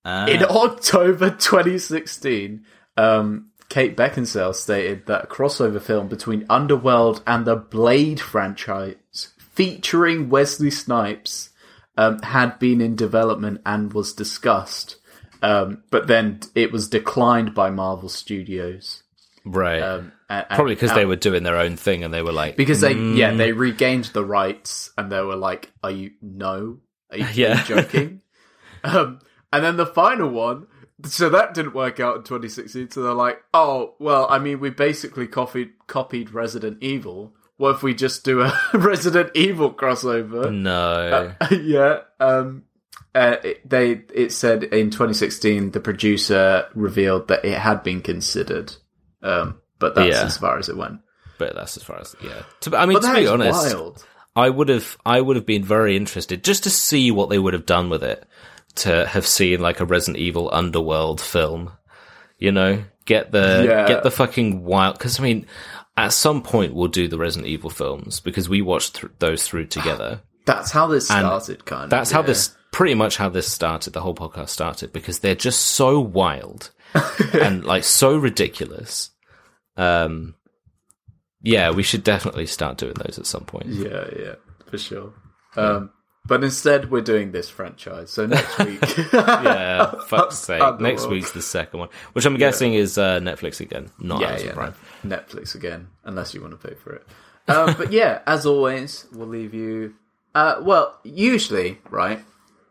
Uh, In October 2016, um, Kate Beckinsale stated that a crossover film between Underworld and the Blade franchise, featuring Wesley Snipes, um, had been in development and was discussed. Um, but then it was declined by Marvel Studios. Right. Um, and- and- Probably because they were doing their own thing and they were like, because they "Mm, yeah they regained the rights and they were like are you no are you, are you Yeah. joking um and then the final one so that didn't work out in 2016 so they're like oh well i mean we basically copied copied resident evil what if we just do a resident evil crossover no. yeah um uh, it, they it said in 2016 the producer revealed that it had been considered um but that's Yeah. as far as it went but that's as far as yeah. To, I mean, but to be honest, wild I would have I would have been very interested just to see what they would have done with it to have seen like a Resident Evil Underworld film. You know, get the Yeah. get the fucking wild because I mean, at some point we'll do the Resident Evil films because we watched th- those through together. That's how this started, kind of. That's how this pretty much how this started. The whole podcast started because they're just so wild and like so ridiculous. Um, yeah, we should definitely start doing those at some point. Yeah, yeah, for sure. Um, but instead, we're doing this franchise. So next week, yeah, fuck's sake. Next week's the second one, which I'm guessing is uh, Netflix again, not yeah, Amazon yeah, Prime. Netflix again, unless you want to pay for it. Um, but yeah, as always, we'll leave you. Uh, well, usually, right?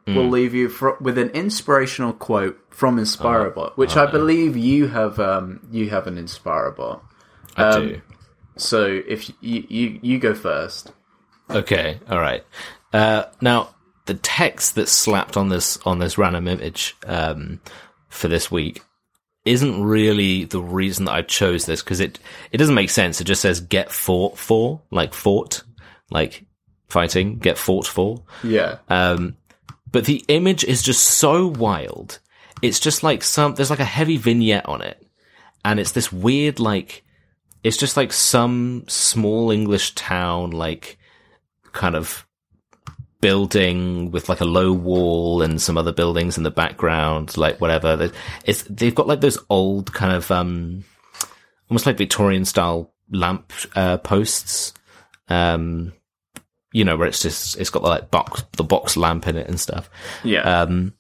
Hmm. We'll leave you fro- with an inspirational quote from Inspirabot, which I believe you have. Um, you have an Inspirabot. I Um, do. So if you you, you go first. Okay, all right. Uh, now the text that's slapped on this on this random image um, for this week isn't really the reason that I chose this because it it doesn't make sense. It just says "get fought for," like fought, like fighting, get fought for. Yeah. Um, but the image is just so wild. It's just like some, there's like a heavy vignette on it. And it's this weird, like, it's just like some small English town, like, kind of building with like a low wall and some other buildings in the background, like whatever. It's, they've got like those old kind of, um, almost like Victorian style lamp, uh, posts. Um, you know, where it's just, it's got the like box, the box lamp in it and stuff. Yeah. Um,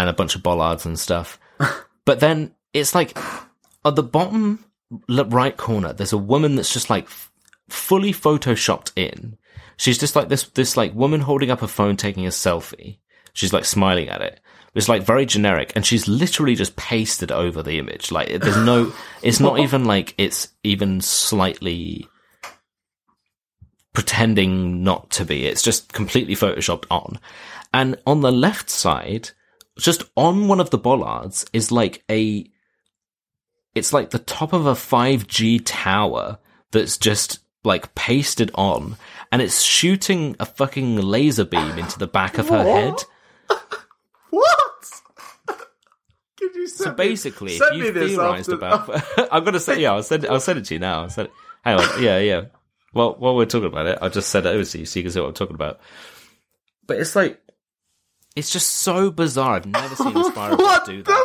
and a bunch of bollards and stuff. but then it's like at the bottom right corner, there's a woman that's just like f- fully photoshopped in. She's just like this, this like woman holding up a phone taking a selfie. She's like smiling at it. It's like very generic and she's literally just pasted over the image. Like there's no, it's not even like it's even slightly pretending not to be. It's just completely photoshopped on. And on the left side, just on one of the bollards is like a, it's like the top of a 5G tower that's just like pasted on and it's shooting a fucking laser beam into the back of her head. What? Could you So basically, me, if you theorized after, about, I'm gonna say, yeah, I'll send, I'll send it to you now. I'll send it. Hang on, yeah, yeah. Well, while we're talking about it, I'll just send it over to you so you can see what I'm talking about. But it's like, it's just so bizarre. I've never seen Inspirabot what do the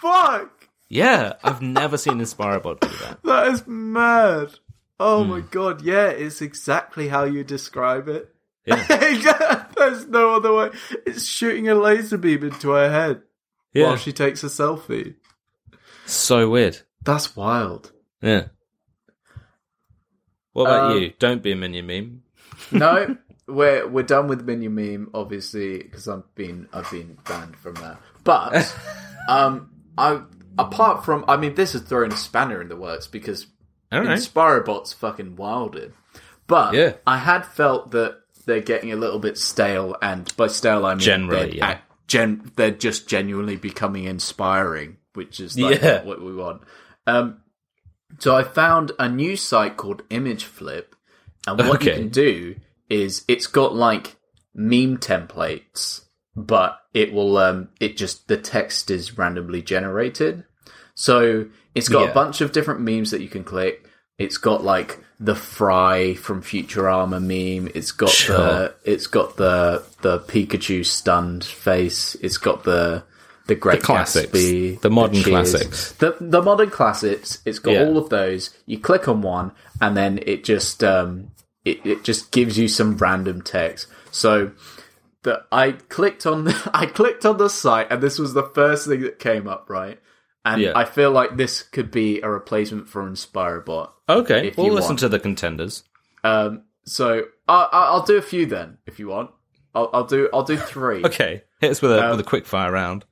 fuck? Yeah, I've never seen Inspirabot do that. That is mad. Oh Hmm. my god, yeah, it's exactly how you describe it. Yeah, There's no other way. It's shooting a laser beam into her head yeah. while she takes a selfie. so weird. That's wild. Yeah. What about Um, you? Don't be a minion meme. No, we're we're done with minion meme, obviously, because I've been I've been banned from that. But um, I apart from I mean, this is throwing a spanner in the works because. Inspirabot's fucking wilded. But Yeah. I had felt that they're getting a little bit stale, and by stale I mean Generally, they're yeah. gen they're just genuinely becoming inspiring, which is like Yeah. what we want. Um, so I found a new site called Imgflip, and what you can do is it's got like meme templates, but it will um it just the text is randomly generated. So it's got Yeah. a bunch of different memes that you can click. It's got like the Fry from Futurama meme. It's got Sure. the it's got the the Pikachu stunned face. It's got the the Great The classics. Gatsby, The modern Cheers. classics. The the modern classics. It's got Yeah. all of those. You click on one, and then it just um it, it just gives you some random text. So the I clicked on the, I clicked on the site, and this was the first thing that came up, right? And Yeah. I feel like this could be a replacement for Inspirabot. Okay, If we'll you listen want. to the contenders. Um, so I, I, I'll do a few then, if you want. I'll, I'll do I'll do three. Okay, hit us with a Um, with a quick fire round.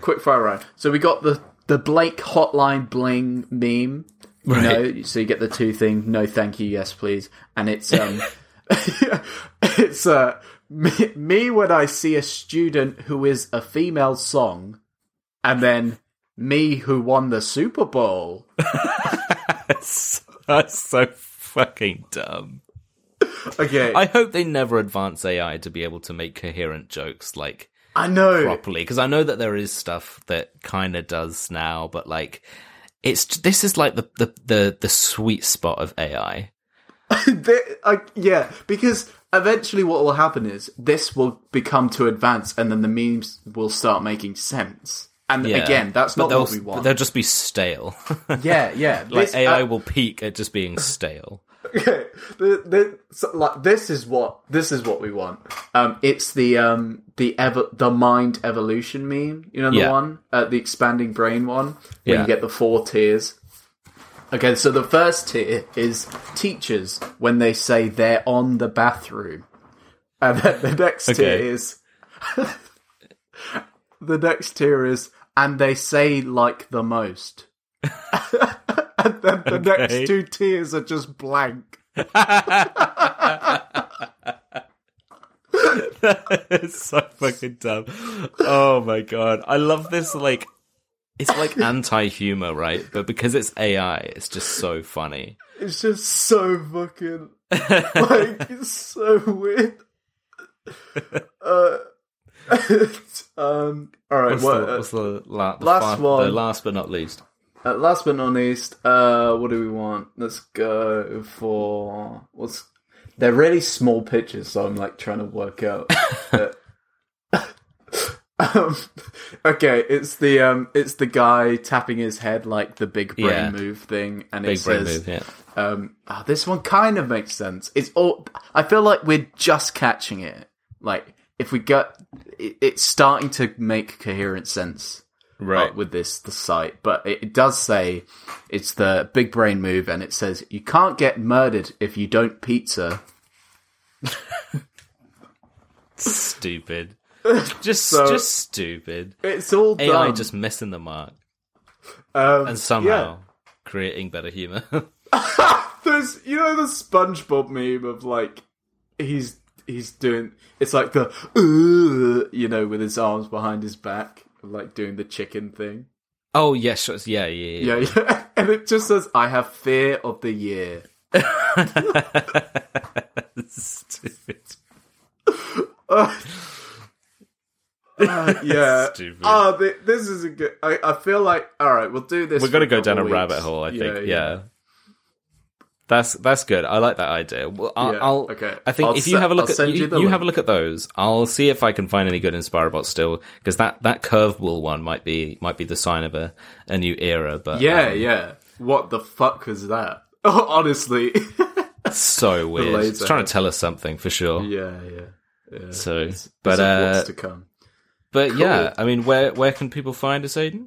quick fire round. So we got the the Drake Hotline Bling meme. You Right. know, so you get the two thing, no thank you, yes please, and it's um, it's uh me, me when I see a student who is a female song, and then me who won the Super Bowl. That's, that's so fucking dumb. Okay, I I, hope they never advance AI to be able to make coherent jokes like I know. properly because I know that there is stuff that kind of does now, but like it's this is like the the the, the sweet spot of AI. They- I- yeah, because eventually what will happen is this will become too advanced, and then the memes will start making sense. And Yeah. again, that's But not they'll, what we want. They'll just be stale. Yeah, yeah. like This- AI uh, will peak at just being stale. Okay, the, the, so, like this is what this is what we want. Um, it's the um the ever the mind evolution meme. You know the Yeah. one, uh, the expanding brain one, where Yeah. you get the four tiers. Okay, so the first tier is teachers when they say they're on the bathroom, and then the next tier is the next tier is and they say like the most. and then the Okay. next two tiers are just blank. it's so fucking dumb. Oh my god. I love this like it's like anti-humor, right? But because it's AI, it's just so funny. It's just so fucking like it's so weird. Uh, um. All right. What's, What? the, what's the, la- the last one. The last but not least. Uh, last but not least, uh, what do we want? Let's go for what's. They're really small pictures, so I'm like trying to work out. um, okay, it's the um, it's the guy tapping his head like the big brain Yeah. move thing, and Big it brain says, move, yeah. Um, ah, this one kind of makes sense. It's all. I feel like we're just catching it. Like if we get, it, it's starting to make coherent sense Right. with this the site, but it, it does say it's the big brain move, and it says you can't get murdered if you don't pizza. Stupid. Just So- just stupid. It's all AI dumb. just missing the mark. um, And somehow creating better humor. there's you know the SpongeBob meme of like he's he's doing it's like the you know with his arms behind his back like doing the chicken thing. oh yes, yeah, yeah, yeah. Yeah, yeah. And it just says, I have fear of the year. Stupid. Uh, uh, yeah. Stupid. Oh, th- this is a good. I, I feel like, alright, we'll do this. We're gonna go down a rabbit hole. I think. Yeah, Yeah, That's that's good. I like that idea. Well, I'll, Yeah, I'll okay. I think I'll if you se- have a look I'll at you, you you have a look at those, I'll see if I can find any good Inspirabot still because that that curveball one might be might be the sign of a, a new era. But Yeah, um, yeah. What the fuck was that? Oh, honestly. it's so weird. It's trying to tell us something for sure. yeah, yeah. yeah. So, This but is uh, what's to come. but cool. yeah, I mean, where where can people find us, Aiden?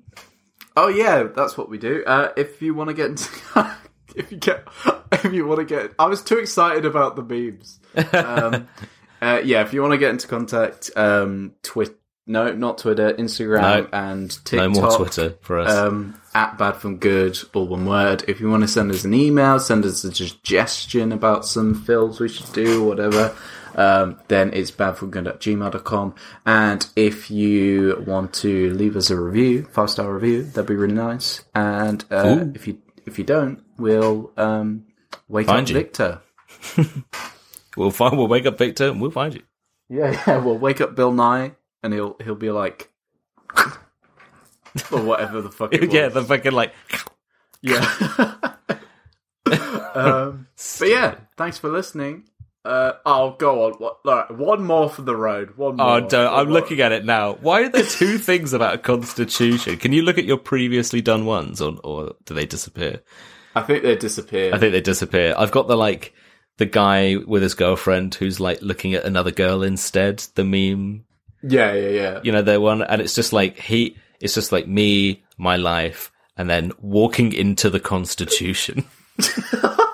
Oh yeah, that's what we do. Uh, if you want to get into, if you get, if you want to get, I was too excited about the memes. Um, uh, yeah, if you want to get into contact, um, Twitter, no, not Twitter, Instagram No. and No more Twitter for us. Um, at bad from good, all one word. If you want to send us an email, send us a suggestion about some films we should do, whatever. um, then it's badfoodgun at gmail.com. And if you want to leave us a review, five star review, that'd be really nice. And uh, if you if you don't, we'll um, wake Find up you. Viktor. We'll find. We'll wake up Viktor, and we'll find you. Yeah, yeah. We'll wake up Bill Nighy, and he'll he'll be like, or whatever the fuck. Yeah, the fucking like. Yeah. um, but yeah, thanks for listening. Uh, oh, go on. What, right, one more for the road. One more. Oh, don't, I'm looking at it now. Why are there two things about a constitution? Can you look at your previously done ones, or, or do they disappear? I think they disappear. I think they disappear. I've got the like the guy with his girlfriend who's like looking at another girl instead. The meme, yeah, yeah, yeah. you know, the one, and it's just like he. It's just like me, my life, and then walking into the Constitution.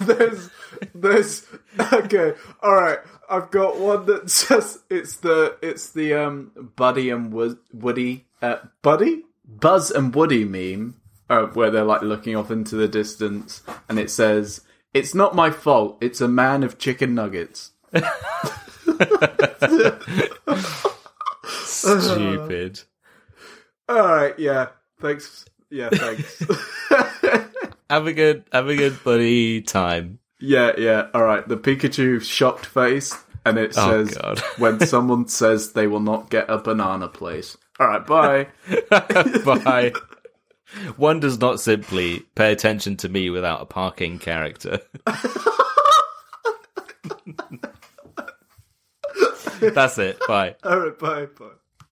there's, there's. Okay, all right. I've got one that says it's the it's the um Buddy and Wo- Woody uh, Buddy Buzz and Woody meme uh, where they're like looking off into the distance, and it says, "It's not my fault. It's a man of chicken nuggets." Stupid. All right, yeah. Thanks. Yeah, thanks. Have a good, have a good buddy time. yeah, yeah. All right. The Pikachu shocked face, and it Oh, says, God. "When someone says they will not get a banana place." All right, bye. Bye. One does not simply pay attention to me without a parking character. That's it. Bye. All right, bye, bye.